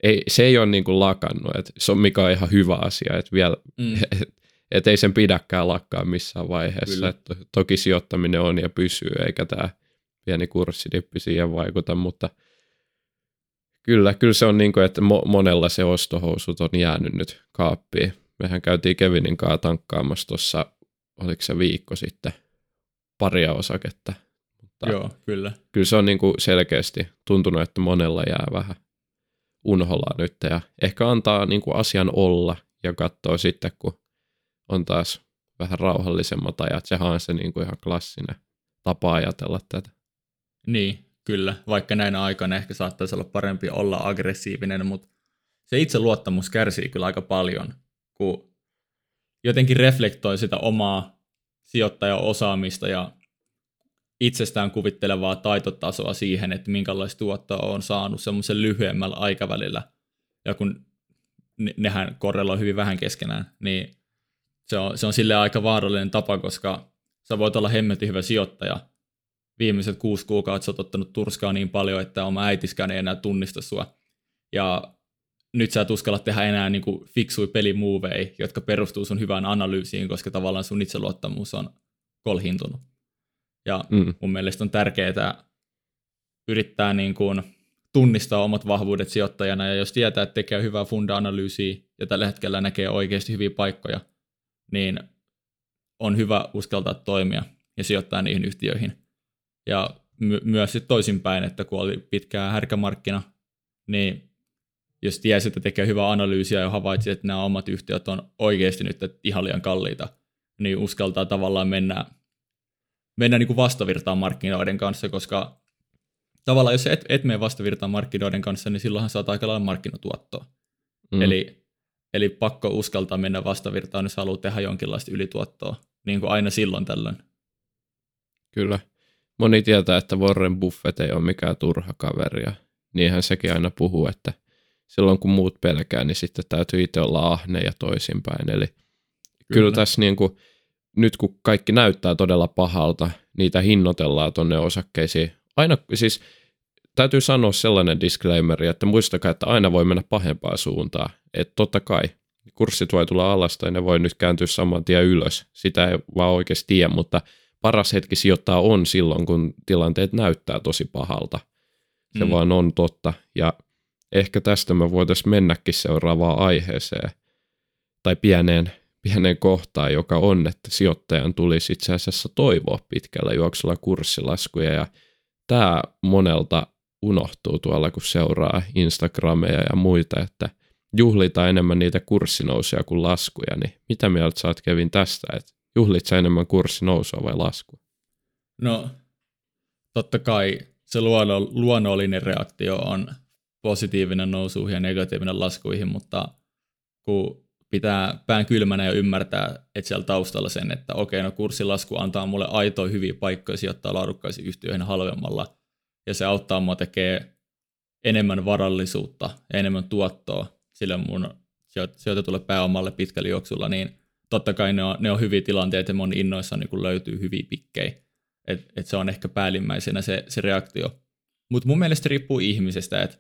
ei, se ei ole niin kuin lakannut, että se on mikä on ihan hyvä asia, että vielä, mm. et, et ei sen pidäkään lakkaa missään vaiheessa. Että toki sijoittaminen on ja pysyy, eikä tämä pieni kurssidippi siihen vaikuta, mutta – Kyllä, kyllä se on niin kuin, että mo- monella se ostohousut on jäänyt nyt kaappiin. Mehän käytiin Kevinin kanssa tankkaamassa tuossa, oliko se viikko sitten, paria osaketta. Mutta Joo, kyllä. Kyllä se on niin kuin selkeästi tuntunut, että monella jää vähän unholla nyt ja ehkä antaa niin kuin asian olla ja katsoa sitten, kun on taas vähän rauhallisemmat ajat. Sehän on se niin kuin ihan klassinen tapa ajatella tätä. Niin, kyllä, vaikka näin aikana ehkä saattaisi olla parempi olla aggressiivinen, mutta se itseluottamus kärsii kyllä aika paljon, kun jotenkin reflektoi sitä omaa sijoittajaosaamista ja itsestään kuvittelevaa taitotasoa siihen, että minkälaista tuottoa on saanut semmoisen lyhyemmällä aikavälillä. Ja kun nehän korreloi hyvin vähän keskenään, niin se on, se on sille aika vaarallinen tapa, koska sä voit olla hemmetin hyvä sijoittaja, viimeiset kuusi kuukautta sä oot ottanut turskaa niin paljon, että oma äitiskään ei enää tunnista sua. Ja nyt sä et uskalla tehdä enää niin kuin fiksui pelimuoveja, jotka perustuu sun hyvään analyysiin, koska tavallaan sun itseluottamus on kolhintunut. Ja mm. mun mielestä on tärkeää yrittää niin kuin tunnistaa omat vahvuudet sijoittajana, ja jos tietää, että tekee hyvää funda-analyysiä ja tällä hetkellä näkee oikeasti hyviä paikkoja, niin on hyvä uskaltaa toimia ja sijoittaa niihin yhtiöihin. Ja my- myös sitten toisinpäin, että kun oli pitkään härkämarkkina, niin jos tiesi, että tekee hyvää analyysiä ja havaitsi, että nämä omat yhtiöt on oikeasti nyt ihan liian kalliita, niin uskaltaa tavallaan mennä, mennä niin kuin vastavirtaan markkinoiden kanssa, koska tavallaan jos et, et mene vastavirtaan markkinoiden kanssa, niin silloinhan saat aika lailla markkinatuottoa. Mm. Eli, eli pakko uskaltaa mennä vastavirtaan, jos haluaa tehdä jonkinlaista ylituottoa, niin kuin aina silloin tällöin. Kyllä moni tietää, että Warren Buffett ei ole mikään turha kaveri. Ja niinhän sekin aina puhuu, että silloin kun muut pelkää, niin sitten täytyy itse olla ahne ja toisinpäin. Eli kyllä, kyllä tässä niin kuin, nyt kun kaikki näyttää todella pahalta, niitä hinnoitellaan tuonne osakkeisiin. Aina siis täytyy sanoa sellainen disclaimer, että muistakaa, että aina voi mennä pahempaa suuntaan. Että totta kai kurssit voi tulla alas tai ne voi nyt kääntyä saman tien ylös. Sitä ei vaan oikeasti tiedä, mutta – paras hetki sijoittaa on silloin, kun tilanteet näyttää tosi pahalta. Se mm. vaan on totta. Ja ehkä tästä me voitaisiin mennäkin seuraavaan aiheeseen tai pieneen, pieneen kohtaan, joka on, että sijoittajan tulisi itse asiassa toivoa pitkällä juoksulla kurssilaskuja. Ja tämä monelta unohtuu tuolla, kun seuraa Instagrameja ja muita, että juhlitaan enemmän niitä kurssinousuja kuin laskuja. Niin mitä mieltä sä oot Kevin tästä, että Juhlit sä enemmän kurssinousua vai laskua? No, totta kai se luonno, luonnollinen reaktio on positiivinen nousuihin ja negatiivinen laskuihin, mutta kun pitää pään kylmänä ja ymmärtää, että siellä taustalla sen, että okei, no kurssilasku antaa mulle aitoja hyviä paikkoja sijoittaa laadukkaisiin yhtiöihin halvemmalla, ja se auttaa mua tekee enemmän varallisuutta ja enemmän tuottoa sille mun sijoitetulle pääomalle pitkällä juoksulla, niin totta kai ne on, ne on hyviä tilanteita ja moni innoissa niin löytyy hyviä pikkejä. Et, et se on ehkä päällimmäisenä se, se reaktio. Mutta mun mielestä riippuu ihmisestä, että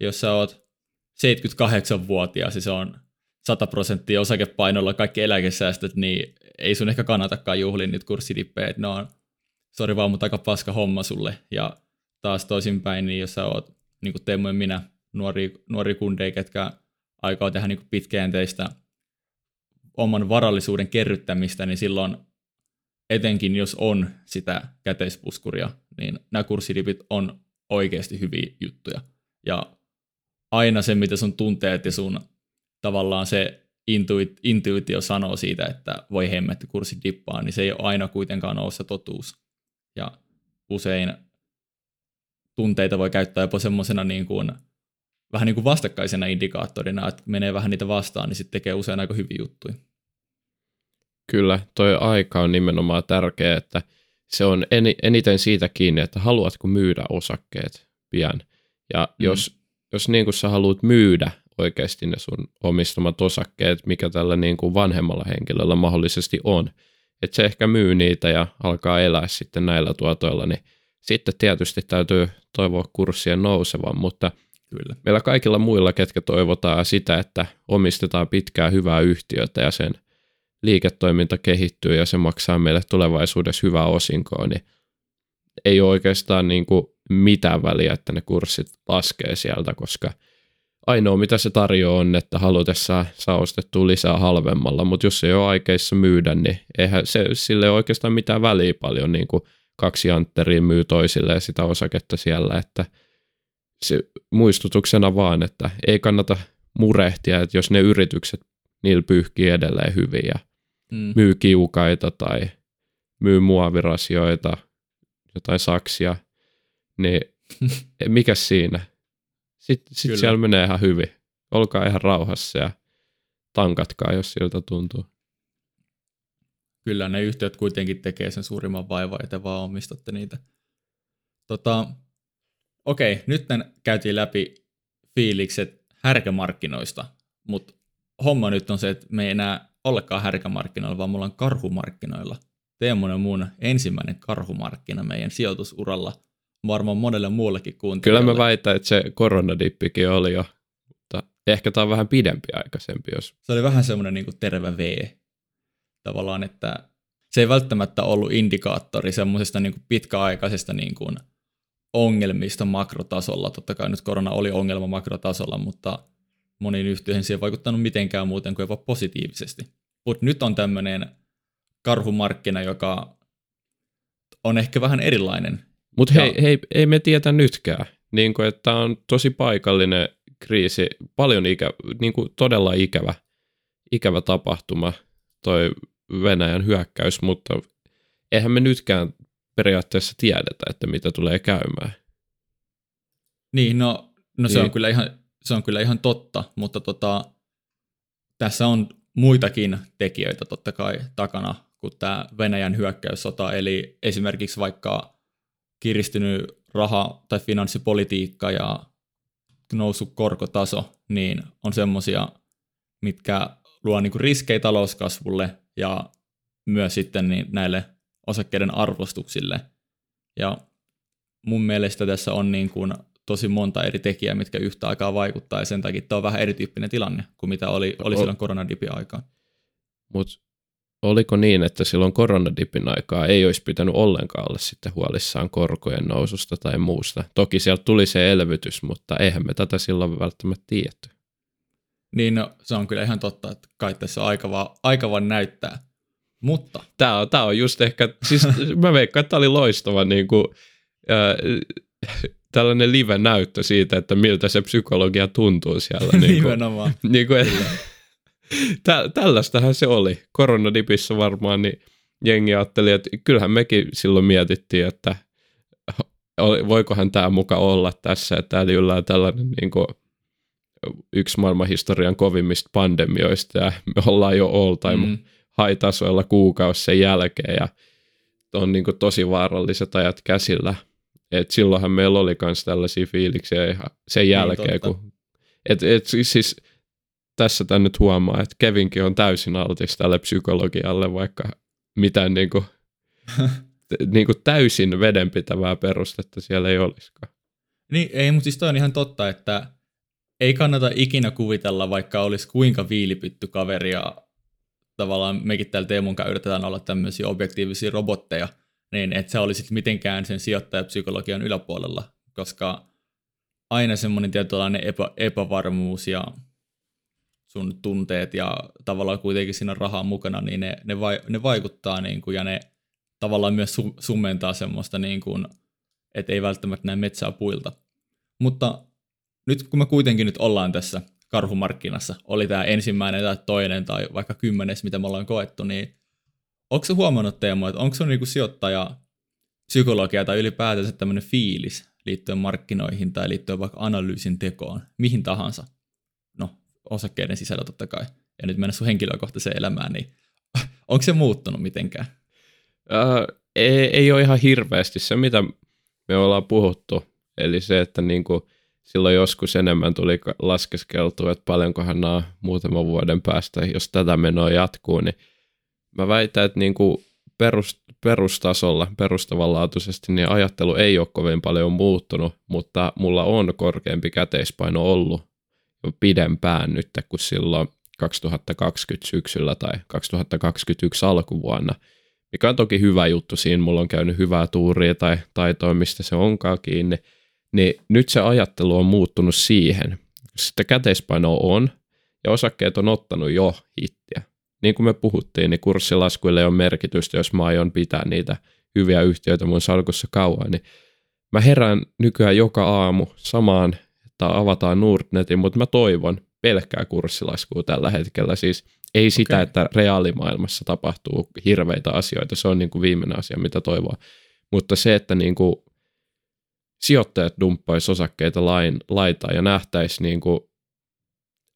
jos sä oot 78-vuotias ja se on 100 prosenttia osakepainolla kaikki eläkesäästöt, niin ei sun ehkä kannatakaan juhlin nyt kurssidippejä, että ne on, sori vaan, mutta aika paska homma sulle. Ja taas toisinpäin, niin jos sä oot, niin kuin Teemu ja minä, nuori, nuori kundeja, ketkä aikaa tehdä niin pitkäjänteistä oman varallisuuden kerryttämistä, niin silloin etenkin jos on sitä käteispuskuria, niin nämä kurssidipit on oikeasti hyviä juttuja. Ja aina se, mitä sun tunteet ja sun tavallaan se intuit, intuitio sanoo siitä, että voi hemmetti kurssi dippaa, niin se ei ole aina kuitenkaan ole se totuus. Ja usein tunteita voi käyttää jopa semmoisena niin kuin, vähän niin kuin vastakkaisena indikaattorina, että menee vähän niitä vastaan, niin sitten tekee usein aika hyviä juttuja. Kyllä, toi aika on nimenomaan tärkeä, että se on eniten siitä kiinni, että haluatko myydä osakkeet pian. Ja mm. jos, jos niin kuin sä haluat myydä oikeasti ne sun omistamat osakkeet, mikä tällä niin kuin vanhemmalla henkilöllä mahdollisesti on, että se ehkä myy niitä ja alkaa elää sitten näillä tuotoilla, niin sitten tietysti täytyy toivoa kurssien nousevan, mutta Kyllä. meillä kaikilla muilla, ketkä toivotaan sitä, että omistetaan pitkää hyvää yhtiötä ja sen liiketoiminta kehittyy ja se maksaa meille tulevaisuudessa hyvää osinkoa, niin ei ole oikeastaan niin kuin mitään väliä, että ne kurssit laskee sieltä, koska ainoa mitä se tarjoaa on, että halutessaan saa ostettua lisää halvemmalla, mutta jos ei ole aikeissa myydä, niin eihän se, sille oikeastaan mitään väliä paljon, niin kuin kaksi antteria myy toisille sitä osaketta siellä, että se muistutuksena vaan, että ei kannata murehtia, että jos ne yritykset niillä pyyhkii edelleen hyvin ja mm. myy kiukaita tai myy muovirasioita, jotain saksia, niin mikä siinä? Sitten sit siellä menee ihan hyvin. Olkaa ihan rauhassa ja tankatkaa, jos siltä tuntuu. Kyllä ne yhtiöt kuitenkin tekee sen suurimman vaivaa, ja te vaan omistatte niitä. Tota, okei, nyt käytiin läpi fiilikset härkämarkkinoista, mutta homma nyt on se, että me ei enää ollenkaan härkämarkkinoilla, vaan mulla on karhumarkkinoilla. Teemu on mun ensimmäinen karhumarkkina meidän sijoitusuralla, varmaan monelle muullekin kuuntelijalle. Kyllä mä väitän, että se koronadippikin oli jo, mutta ehkä tämä on vähän pidempi aikaisempi. Jos... Se oli vähän semmoinen niin terve V tavallaan, että se ei välttämättä ollut indikaattori semmoisesta niin pitkäaikaisesta niin kuin ongelmista makrotasolla. Totta kai nyt korona oli ongelma makrotasolla, mutta moniin yhtiöihin se ei vaikuttanut mitenkään muuten kuin jopa positiivisesti. Mutta nyt on tämmöinen karhumarkkina, joka on ehkä vähän erilainen. Mutta hei, hei, ei me tietä nytkään, niin kuin, että on tosi paikallinen kriisi, paljon ikä, niin kuin todella ikävä, ikävä tapahtuma, toi Venäjän hyökkäys, mutta eihän me nytkään periaatteessa tiedetä, että mitä tulee käymään. Niin, no, no se, niin. On kyllä ihan, se on kyllä ihan totta, mutta tota, tässä on muitakin tekijöitä totta kai takana kuin tämä Venäjän hyökkäyssota, eli esimerkiksi vaikka kiristynyt raha- tai finanssipolitiikka ja noussut korkotaso, niin on semmoisia, mitkä luo niinku riskejä talouskasvulle ja myös sitten niin näille osakkeiden arvostuksille. Ja mun mielestä tässä on niin kuin tosi monta eri tekijää, mitkä yhtä aikaa vaikuttaa, ja sen takia tämä on vähän erityyppinen tilanne kuin mitä oli, oli silloin koronadipin aikaan. Mutta oliko niin, että silloin koronadipin aikaa ei olisi pitänyt ollenkaan olla sitten huolissaan korkojen noususta tai muusta? Toki sieltä tuli se elvytys, mutta eihän me tätä silloin välttämättä tiedetty. Niin, no, se on kyllä ihan totta, että kai tässä aika vaan, aika vaan näyttää. Mutta. Tämä on, tämä on just ehkä, siis mä veikkaan, että tämä oli loistava niin kuin, äh, tällainen live-näyttö siitä, että miltä se psykologia tuntuu siellä. niin kuin, Nimenomaan. Niin kuin, tä, tällaistähän se oli. Koronadipissä varmaan, niin jengi ajatteli, että kyllähän mekin silloin mietittiin, että voikohan tämä muka olla tässä, että täällä yllää tällainen niin kuin, yksi maailmanhistorian kovimmista pandemioista ja me ollaan jo all time mm. high-tasoilla kuukausi sen jälkeen ja on niin kuin tosi vaaralliset ajat käsillä. Et silloinhan meillä oli myös tällaisia fiiliksiä ihan sen niin, jälkeen, niin, kun, et, et, siis, siis tässä tämän nyt huomaa, että Kevinkin on täysin altis tälle psykologialle, vaikka mitään niin kuin, niin kuin täysin vedenpitävää perustetta siellä ei olisikaan. Niin, ei, mutta siis toi on ihan totta, että ei kannata ikinä kuvitella, vaikka olisi kuinka viilipytty kaveri ja tavallaan mekin täällä Teemun kanssa yritetään olla tämmöisiä objektiivisia robotteja, niin että se olisi mitenkään sen sijoittajapsykologian yläpuolella, koska aina semmoinen tietynlainen epä, epävarmuus ja sun tunteet ja tavallaan kuitenkin siinä rahaa mukana, niin ne, ne, vai, ne vaikuttaa niin kuin, ja ne tavallaan myös su- summentaa semmoista, niin kuin, että ei välttämättä näe metsää puilta. Mutta nyt kun me kuitenkin nyt ollaan tässä karhumarkkinassa, oli tämä ensimmäinen tai toinen tai vaikka kymmenes, mitä me ollaan koettu, niin onko se huomannut Teemu, että onko se niinku sijoittaja psykologia tai ylipäätänsä tämmöinen fiilis liittyen markkinoihin tai liittyen vaikka analyysin tekoon, mihin tahansa, osakkeiden sisällä totta kai, ja nyt mennä sun henkilökohtaiseen elämään, niin onko se muuttunut mitenkään? Äh, ei, ei ole ihan hirveästi. Se, mitä me ollaan puhuttu, eli se, että niinku, silloin joskus enemmän tuli laskeskeltua, että paljonkohan nämä muutaman vuoden päästä, jos tätä menoa jatkuu, niin mä väitän, että niinku perust, perustasolla, perustavanlaatuisesti, niin ajattelu ei ole kovin paljon muuttunut, mutta mulla on korkeampi käteispaino ollut pidempään nyt kuin silloin 2020 syksyllä tai 2021 alkuvuonna, mikä on toki hyvä juttu siinä, mulla on käynyt hyvää tuuria tai taitoa, mistä se onkaan kiinni, niin nyt se ajattelu on muuttunut siihen. Sitten käteispaino on, ja osakkeet on ottanut jo hittiä. Niin kuin me puhuttiin, niin kurssilaskuille on merkitystä, jos mä aion pitää niitä hyviä yhtiöitä mun salkussa kauan, niin mä herään nykyään joka aamu samaan, että avataan Nordnetin, mutta mä toivon pelkkää kurssilaskua tällä hetkellä. Siis ei sitä, okay. että reaalimaailmassa tapahtuu hirveitä asioita, se on niin kuin viimeinen asia, mitä toivoa. Mutta se, että niin kuin sijoittajat dumppaisi osakkeita lain, laitaan ja nähtäisi niin kuin,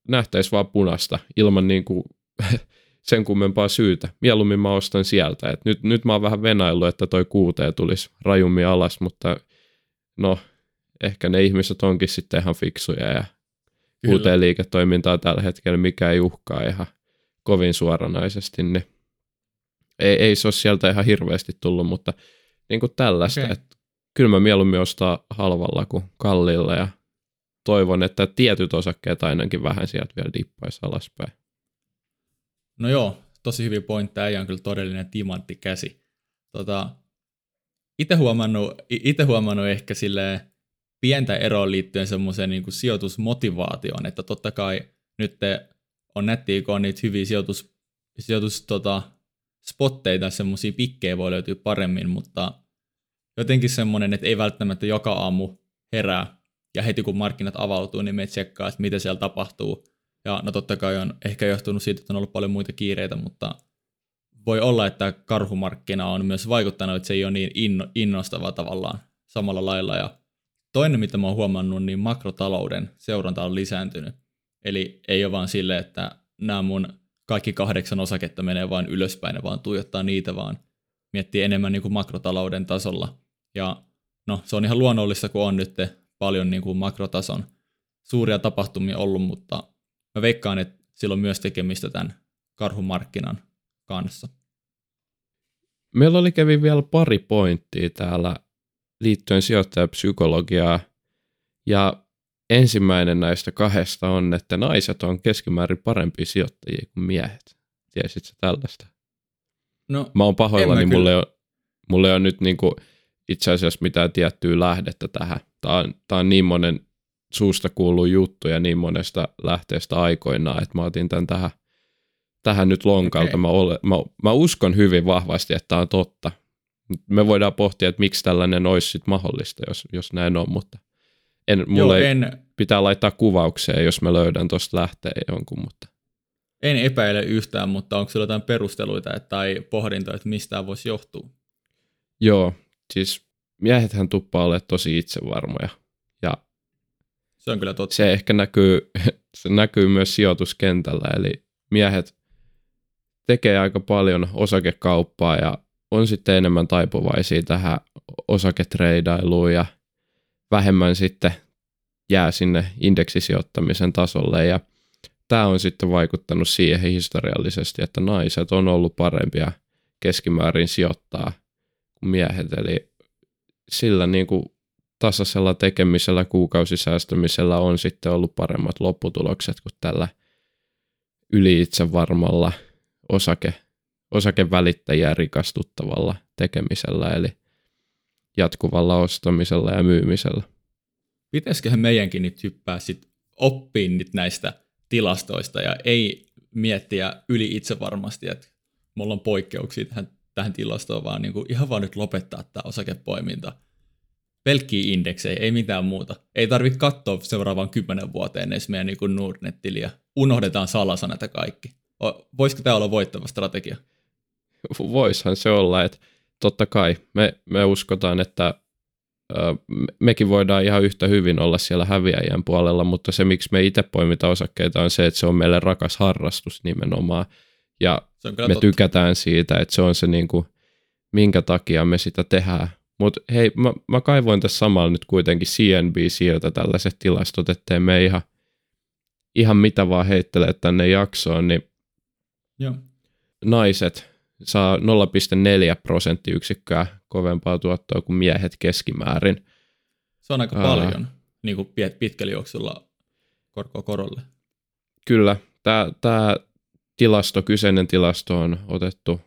nähtäisi vaan punasta ilman niin kuin, sen kummempaa syytä. Mieluummin mä ostan sieltä. Et nyt, nyt mä oon vähän venaillut, että toi kuutee tulisi rajummin alas, mutta no, ehkä ne ihmiset onkin sitten ihan fiksuja ja uuteen liiketoimintaa tällä hetkellä, mikä ei uhkaa ihan kovin suoranaisesti, niin ei, ei se ole sieltä ihan hirveästi tullut, mutta niin kuin tällaista, okay. että kyllä mä mieluummin ostaa halvalla kuin kalliilla ja toivon, että tietyt osakkeet ainakin vähän sieltä vielä dippaisi alaspäin. No joo, tosi hyviä pointteja, äijä on kyllä todellinen timanttikäsi. Tota, itse huomannut, ite huomannut ehkä sille pientä eroa liittyen semmoiseen niin kuin sijoitusmotivaatioon, että totta kai nyt on nättiä, kun on niitä hyviä sijoitus, sijoitus tota, spotteita, semmoisia pikkejä voi löytyä paremmin, mutta jotenkin semmoinen, että ei välttämättä joka aamu herää ja heti kun markkinat avautuu, niin me tsekkaa, että mitä siellä tapahtuu. Ja no totta kai on ehkä johtunut siitä, että on ollut paljon muita kiireitä, mutta voi olla, että karhumarkkina on myös vaikuttanut, että se ei ole niin inno, innostava tavallaan samalla lailla. Ja toinen, mitä mä oon huomannut, niin makrotalouden seuranta on lisääntynyt. Eli ei ole vaan sille, että nämä mun kaikki kahdeksan osaketta menee vain ylöspäin, vaan tuijottaa niitä, vaan miettii enemmän niin kuin makrotalouden tasolla ja no, se on ihan luonnollista, kun on nyt paljon niin kuin makrotason suuria tapahtumia ollut, mutta mä veikkaan, että sillä on myös tekemistä tämän karhumarkkinan kanssa. Meillä oli kävi vielä pari pointtia täällä liittyen sijoittajapsykologiaa. Ja ensimmäinen näistä kahdesta on, että naiset on keskimäärin parempia sijoittajia kuin miehet. Tiesitkö tällaista? No, Mä oon pahoillani, mulle on, mulle on nyt niinku itse asiassa mitään tiettyä lähdettä tähän. Tämä on, tämä on niin monen suusta kuuluu juttu ja niin monesta lähteestä aikoinaan, että mä otin tämän tähän, tähän nyt lonkalta. Okay. Mä, ole, mä, mä uskon hyvin vahvasti, että tämä on totta. Me voidaan pohtia, että miksi tällainen olisi sit mahdollista, jos, jos näin on, mutta en, mulle Joo, en, pitää laittaa kuvaukseen, jos mä löydän tuosta lähteen jonkun. Mutta. En epäile yhtään, mutta onko sinulla jotain perusteluita tai pohdintoja, että mistä tämä voisi johtua? Joo, siis miehethän tuppaa ole tosi itsevarmoja. Ja se on kyllä totta. Se ehkä näkyy, se näkyy myös sijoituskentällä, eli miehet tekee aika paljon osakekauppaa ja on sitten enemmän taipuvaisia tähän osaketreidailuun ja vähemmän sitten jää sinne indeksisijoittamisen tasolle. Ja tämä on sitten vaikuttanut siihen historiallisesti, että naiset on ollut parempia keskimäärin sijoittaa miehet, eli sillä niin kuin tasaisella tekemisellä, kuukausisäästämisellä on sitten ollut paremmat lopputulokset kuin tällä yli itsevarmalla osake, osakevälittäjiä rikastuttavalla tekemisellä, eli jatkuvalla ostamisella ja myymisellä. Pitäisiköhän meidänkin nyt hyppää sit oppiin nyt näistä tilastoista ja ei miettiä yli itsevarmasti, että mulla on poikkeuksia tähän tähän tilastoon, vaan niin kuin ihan vaan nyt lopettaa tämä osakepoiminta. Pelkkiä indeksejä, ei mitään muuta. Ei tarvitse katsoa seuraavaan kymmenen vuoteen edes meidän niin Nordnet-tiliä. Unohdetaan salasanat kaikki. Voisiko tämä olla voittava strategia? Voishan se olla, että totta kai me, me uskotaan, että mekin voidaan ihan yhtä hyvin olla siellä häviäjän puolella, mutta se miksi me itse poimitaan osakkeita on se, että se on meille rakas harrastus nimenomaan. Ja me totta. tykätään siitä, että se on se niin kuin, minkä takia me sitä tehdään. Mutta hei, mä, mä kaivoin tässä samalla nyt kuitenkin CNBCiltä tällaiset tilastot, ettei me ihan, ihan mitä vaan heittelee tänne jaksoon, niin Joo. naiset saa 0,4 prosenttiyksikköä kovempaa tuottoa kuin miehet keskimäärin. Se on aika Ää... paljon niin kuin pitkällä juoksulla korkoa korolle. Kyllä. Tämä, tämä tilasto, kyseinen tilasto on otettu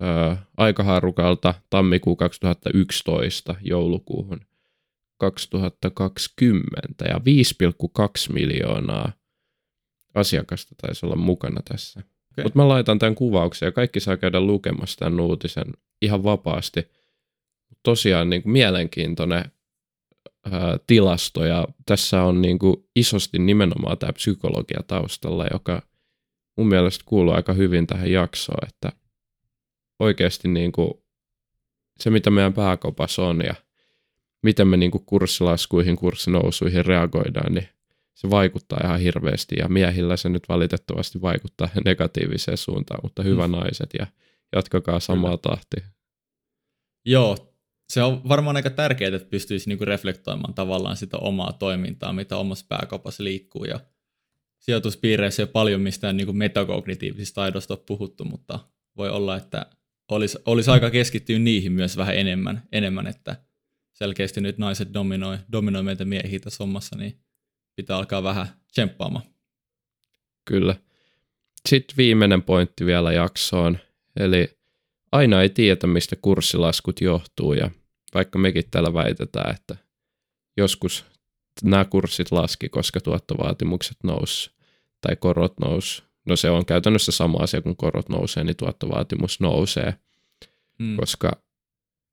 ää, aikaharukalta tammikuu 2011 joulukuuhun 2020 ja 5,2 miljoonaa asiakasta taisi olla mukana tässä. Okay. Mutta mä laitan tämän kuvauksen ja kaikki saa käydä lukemassa tämän uutisen ihan vapaasti. Tosiaan niin kuin mielenkiintoinen ää, tilasto ja tässä on niin kuin isosti nimenomaan tämä psykologia taustalla, joka mun mielestä kuuluu aika hyvin tähän jaksoon, että oikeasti niin kuin se, mitä meidän pääkopassa on ja miten me niin kuin kurssilaskuihin, kurssinousuihin reagoidaan, niin se vaikuttaa ihan hirveästi ja miehillä se nyt valitettavasti vaikuttaa negatiiviseen suuntaan, mutta hyvä mm. naiset ja jatkakaa samaa tahtia. Joo, se on varmaan aika tärkeää, että pystyisi niinku reflektoimaan tavallaan sitä omaa toimintaa, mitä omassa pääkopassa liikkuu ja sijoituspiireissä ei paljon mistään niinku metakognitiivisista taidosta ole puhuttu, mutta voi olla, että olisi, olisi aika keskittyä niihin myös vähän enemmän, enemmän että selkeästi nyt naiset dominoi, dominoi meitä miehiä tässä hommassa, niin pitää alkaa vähän tsemppaamaan. Kyllä. Sitten viimeinen pointti vielä jaksoon, eli aina ei tiedä, mistä kurssilaskut johtuu, ja vaikka mekin täällä väitetään, että joskus nämä kurssit laski, koska tuottovaatimukset nousi tai korot nousi. No se on käytännössä sama asia, kun korot nousee, niin tuottovaatimus nousee, hmm. koska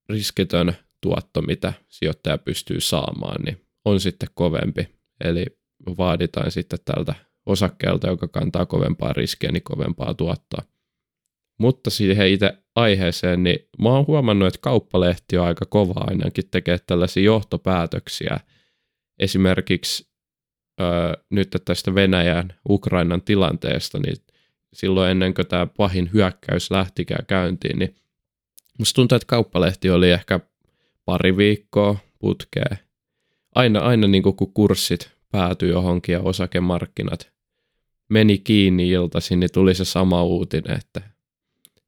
riskitön tuotto, mitä sijoittaja pystyy saamaan, niin on sitten kovempi Eli vaaditaan sitten tältä osakkeelta, joka kantaa kovempaa riskiä, niin kovempaa tuottoa. Mutta siihen itse aiheeseen, niin mä oon huomannut, että kauppalehti on aika kova ainakin tekee tällaisia johtopäätöksiä. Esimerkiksi öö, nyt tästä Venäjän, Ukrainan tilanteesta, niin silloin ennen kuin tämä pahin hyökkäys lähtikään käyntiin, niin musta tuntuu, että kauppalehti oli ehkä pari viikkoa putkeen aina, aina niin kuin kun kurssit päätyi johonkin ja osakemarkkinat meni kiinni iltaisin, niin tuli se sama uutinen, että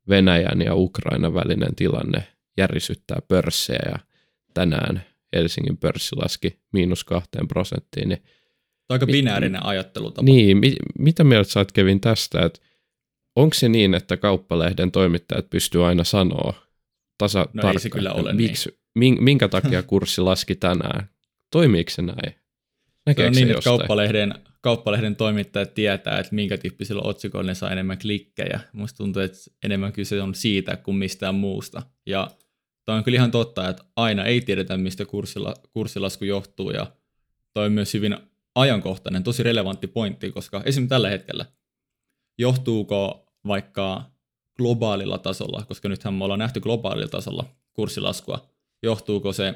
Venäjän ja Ukrainan välinen tilanne järisyttää pörssejä ja tänään Helsingin pörssi laski miinus kahteen prosenttiin. Niin Aika binäärinen mit, ajattelutapa. Niin, mit, mitä mieltä sä Kevin tästä, että onko se niin, että kauppalehden toimittajat pystyy aina sanoa tasa no tarkkaan, ei se kyllä ole miksi, niin. minkä takia kurssi laski tänään, Toimiiko se näin? Näkeekö se on niin, että kauppalehden, kauppalehden toimittajat tietää, että minkä tyyppisillä otsikoilla ne saa enemmän klikkejä. Musta tuntuu, että enemmän kyse on siitä kuin mistään muusta. Ja tämä on kyllä ihan totta, että aina ei tiedetä, mistä kurssila, kurssilasku johtuu. Ja toi on myös hyvin ajankohtainen, tosi relevantti pointti, koska esimerkiksi tällä hetkellä johtuuko vaikka globaalilla tasolla, koska nythän me ollaan nähty globaalilla tasolla kurssilaskua, johtuuko se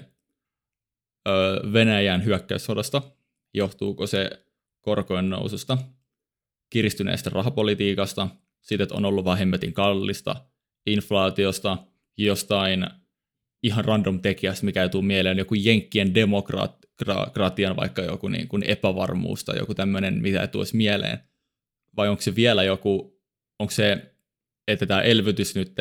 Venäjän hyökkäyssodasta, johtuuko se korkojen noususta, kiristyneestä rahapolitiikasta, siitä, että on ollut vähemmetin kallista, inflaatiosta, jostain ihan random tekijästä, mikä ei tule mieleen, joku Jenkkien demokratian vaikka joku niin kuin epävarmuus tai joku tämmöinen, mitä ei tuoisi mieleen. Vai onko se vielä joku, onko se, että tämä elvytys nyt,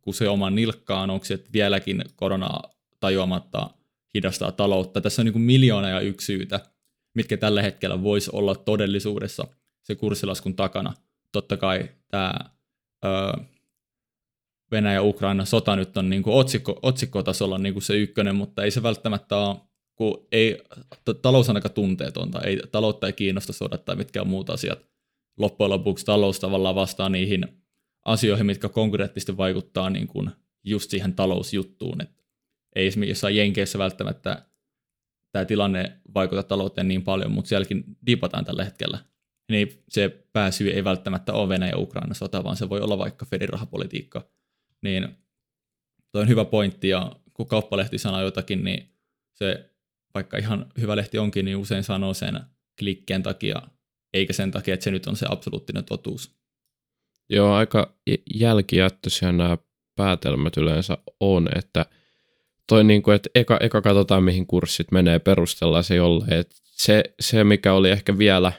kun se oman nilkkaan, onko se vieläkin koronaa tajuamatta hidastaa taloutta. Tässä on niin kuin miljoona ja yksi syytä, mitkä tällä hetkellä voisi olla todellisuudessa se kurssilaskun takana. Totta kai tämä ö, Venäjä-Ukraina sota nyt on niin kuin otsikko, otsikkotasolla niin kuin se ykkönen, mutta ei se välttämättä ole, kun ei, talous aika tunteetonta, ei, taloutta ei kiinnosta sodat tai mitkään muut asiat. Loppujen lopuksi talous tavallaan vastaa niihin asioihin, mitkä konkreettisesti vaikuttaa niin kuin just siihen talousjuttuun. Et ei esimerkiksi jossain Jenkeissä välttämättä tämä tilanne vaikuta talouteen niin paljon, mutta sielläkin dipataan tällä hetkellä. Niin se pääsy ei välttämättä ole Venäjä ja Ukraina sota, vaan se voi olla vaikka Fedin rahapolitiikka. Niin toi on hyvä pointti, ja kun kauppalehti sanoo jotakin, niin se, vaikka ihan hyvä lehti onkin, niin usein sanoo sen klikkeen takia, eikä sen takia, että se nyt on se absoluuttinen totuus. Joo, aika jälkijättöisiä nämä päätelmät yleensä on, että toi niin kuin, että eka, eka katsotaan mihin kurssit menee, perustellaan se jolleen. Se, se, mikä oli ehkä vielä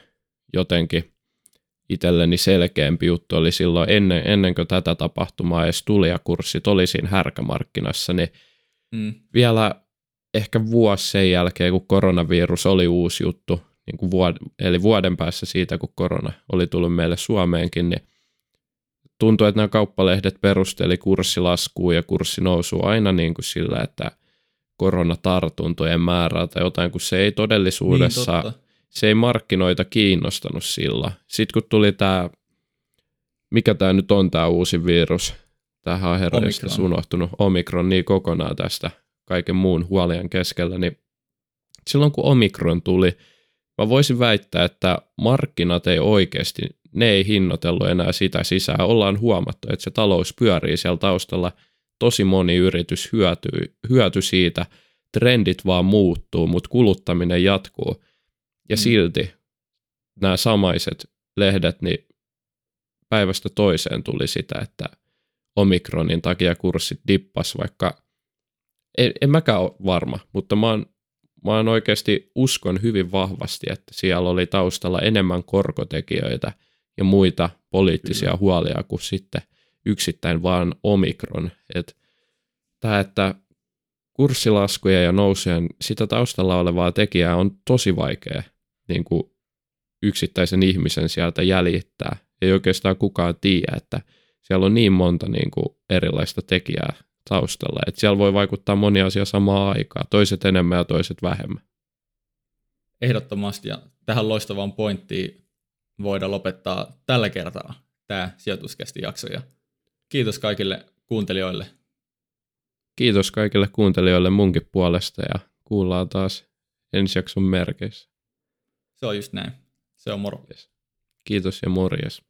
jotenkin itselleni selkeämpi juttu oli silloin ennen, ennen kuin tätä tapahtumaa edes tuli ja kurssit oli siinä härkämarkkinassa, niin mm. vielä ehkä vuosi sen jälkeen, kun koronavirus oli uusi juttu, niin kuin vuod- eli vuoden päässä siitä, kun korona oli tullut meille Suomeenkin, niin tuntui, että nämä kauppalehdet perusteli kurssilaskua ja kurssinousua aina niin kuin sillä, että koronatartuntojen määrää tai jotain, kun se ei todellisuudessa, niin, se ei markkinoita kiinnostanut sillä. Sitten kun tuli tämä, mikä tämä nyt on tämä uusi virus, tähän on herra unohtunut, Omikron niin kokonaan tästä kaiken muun huolien keskellä, niin silloin kun Omikron tuli, mä voisin väittää, että markkinat ei oikeasti ne ei hinnoitellut enää sitä sisään. Ollaan huomattu, että se talous pyörii siellä taustalla. Tosi moni yritys hyötyy, hyöty siitä. Trendit vaan muuttuu, mutta kuluttaminen jatkuu. Ja mm. silti nämä samaiset lehdet, niin päivästä toiseen tuli sitä, että omikronin takia kurssit dippas, vaikka en, en mäkään ole varma, mutta mä oon, mä oon oikeasti uskon hyvin vahvasti, että siellä oli taustalla enemmän korkotekijöitä – ja muita poliittisia Kyllä. huolia kuin sitten yksittäin vaan omikron. Et tämä, että kurssilaskuja ja nousujen sitä taustalla olevaa tekijää on tosi vaikea niin kuin yksittäisen ihmisen sieltä jäljittää. Ei oikeastaan kukaan tiedä, että siellä on niin monta niin kuin erilaista tekijää taustalla, että siellä voi vaikuttaa moni asia samaan aikaan, toiset enemmän ja toiset vähemmän. Ehdottomasti, ja tähän loistavaan pointtiin voida lopettaa tällä kertaa tämä sijoituskästi jakso. Ja kiitos kaikille kuuntelijoille. Kiitos kaikille kuuntelijoille munkin puolesta ja kuullaan taas ensi jakson merkeissä. Se on just näin. Se on moro. Kiitos ja morjes.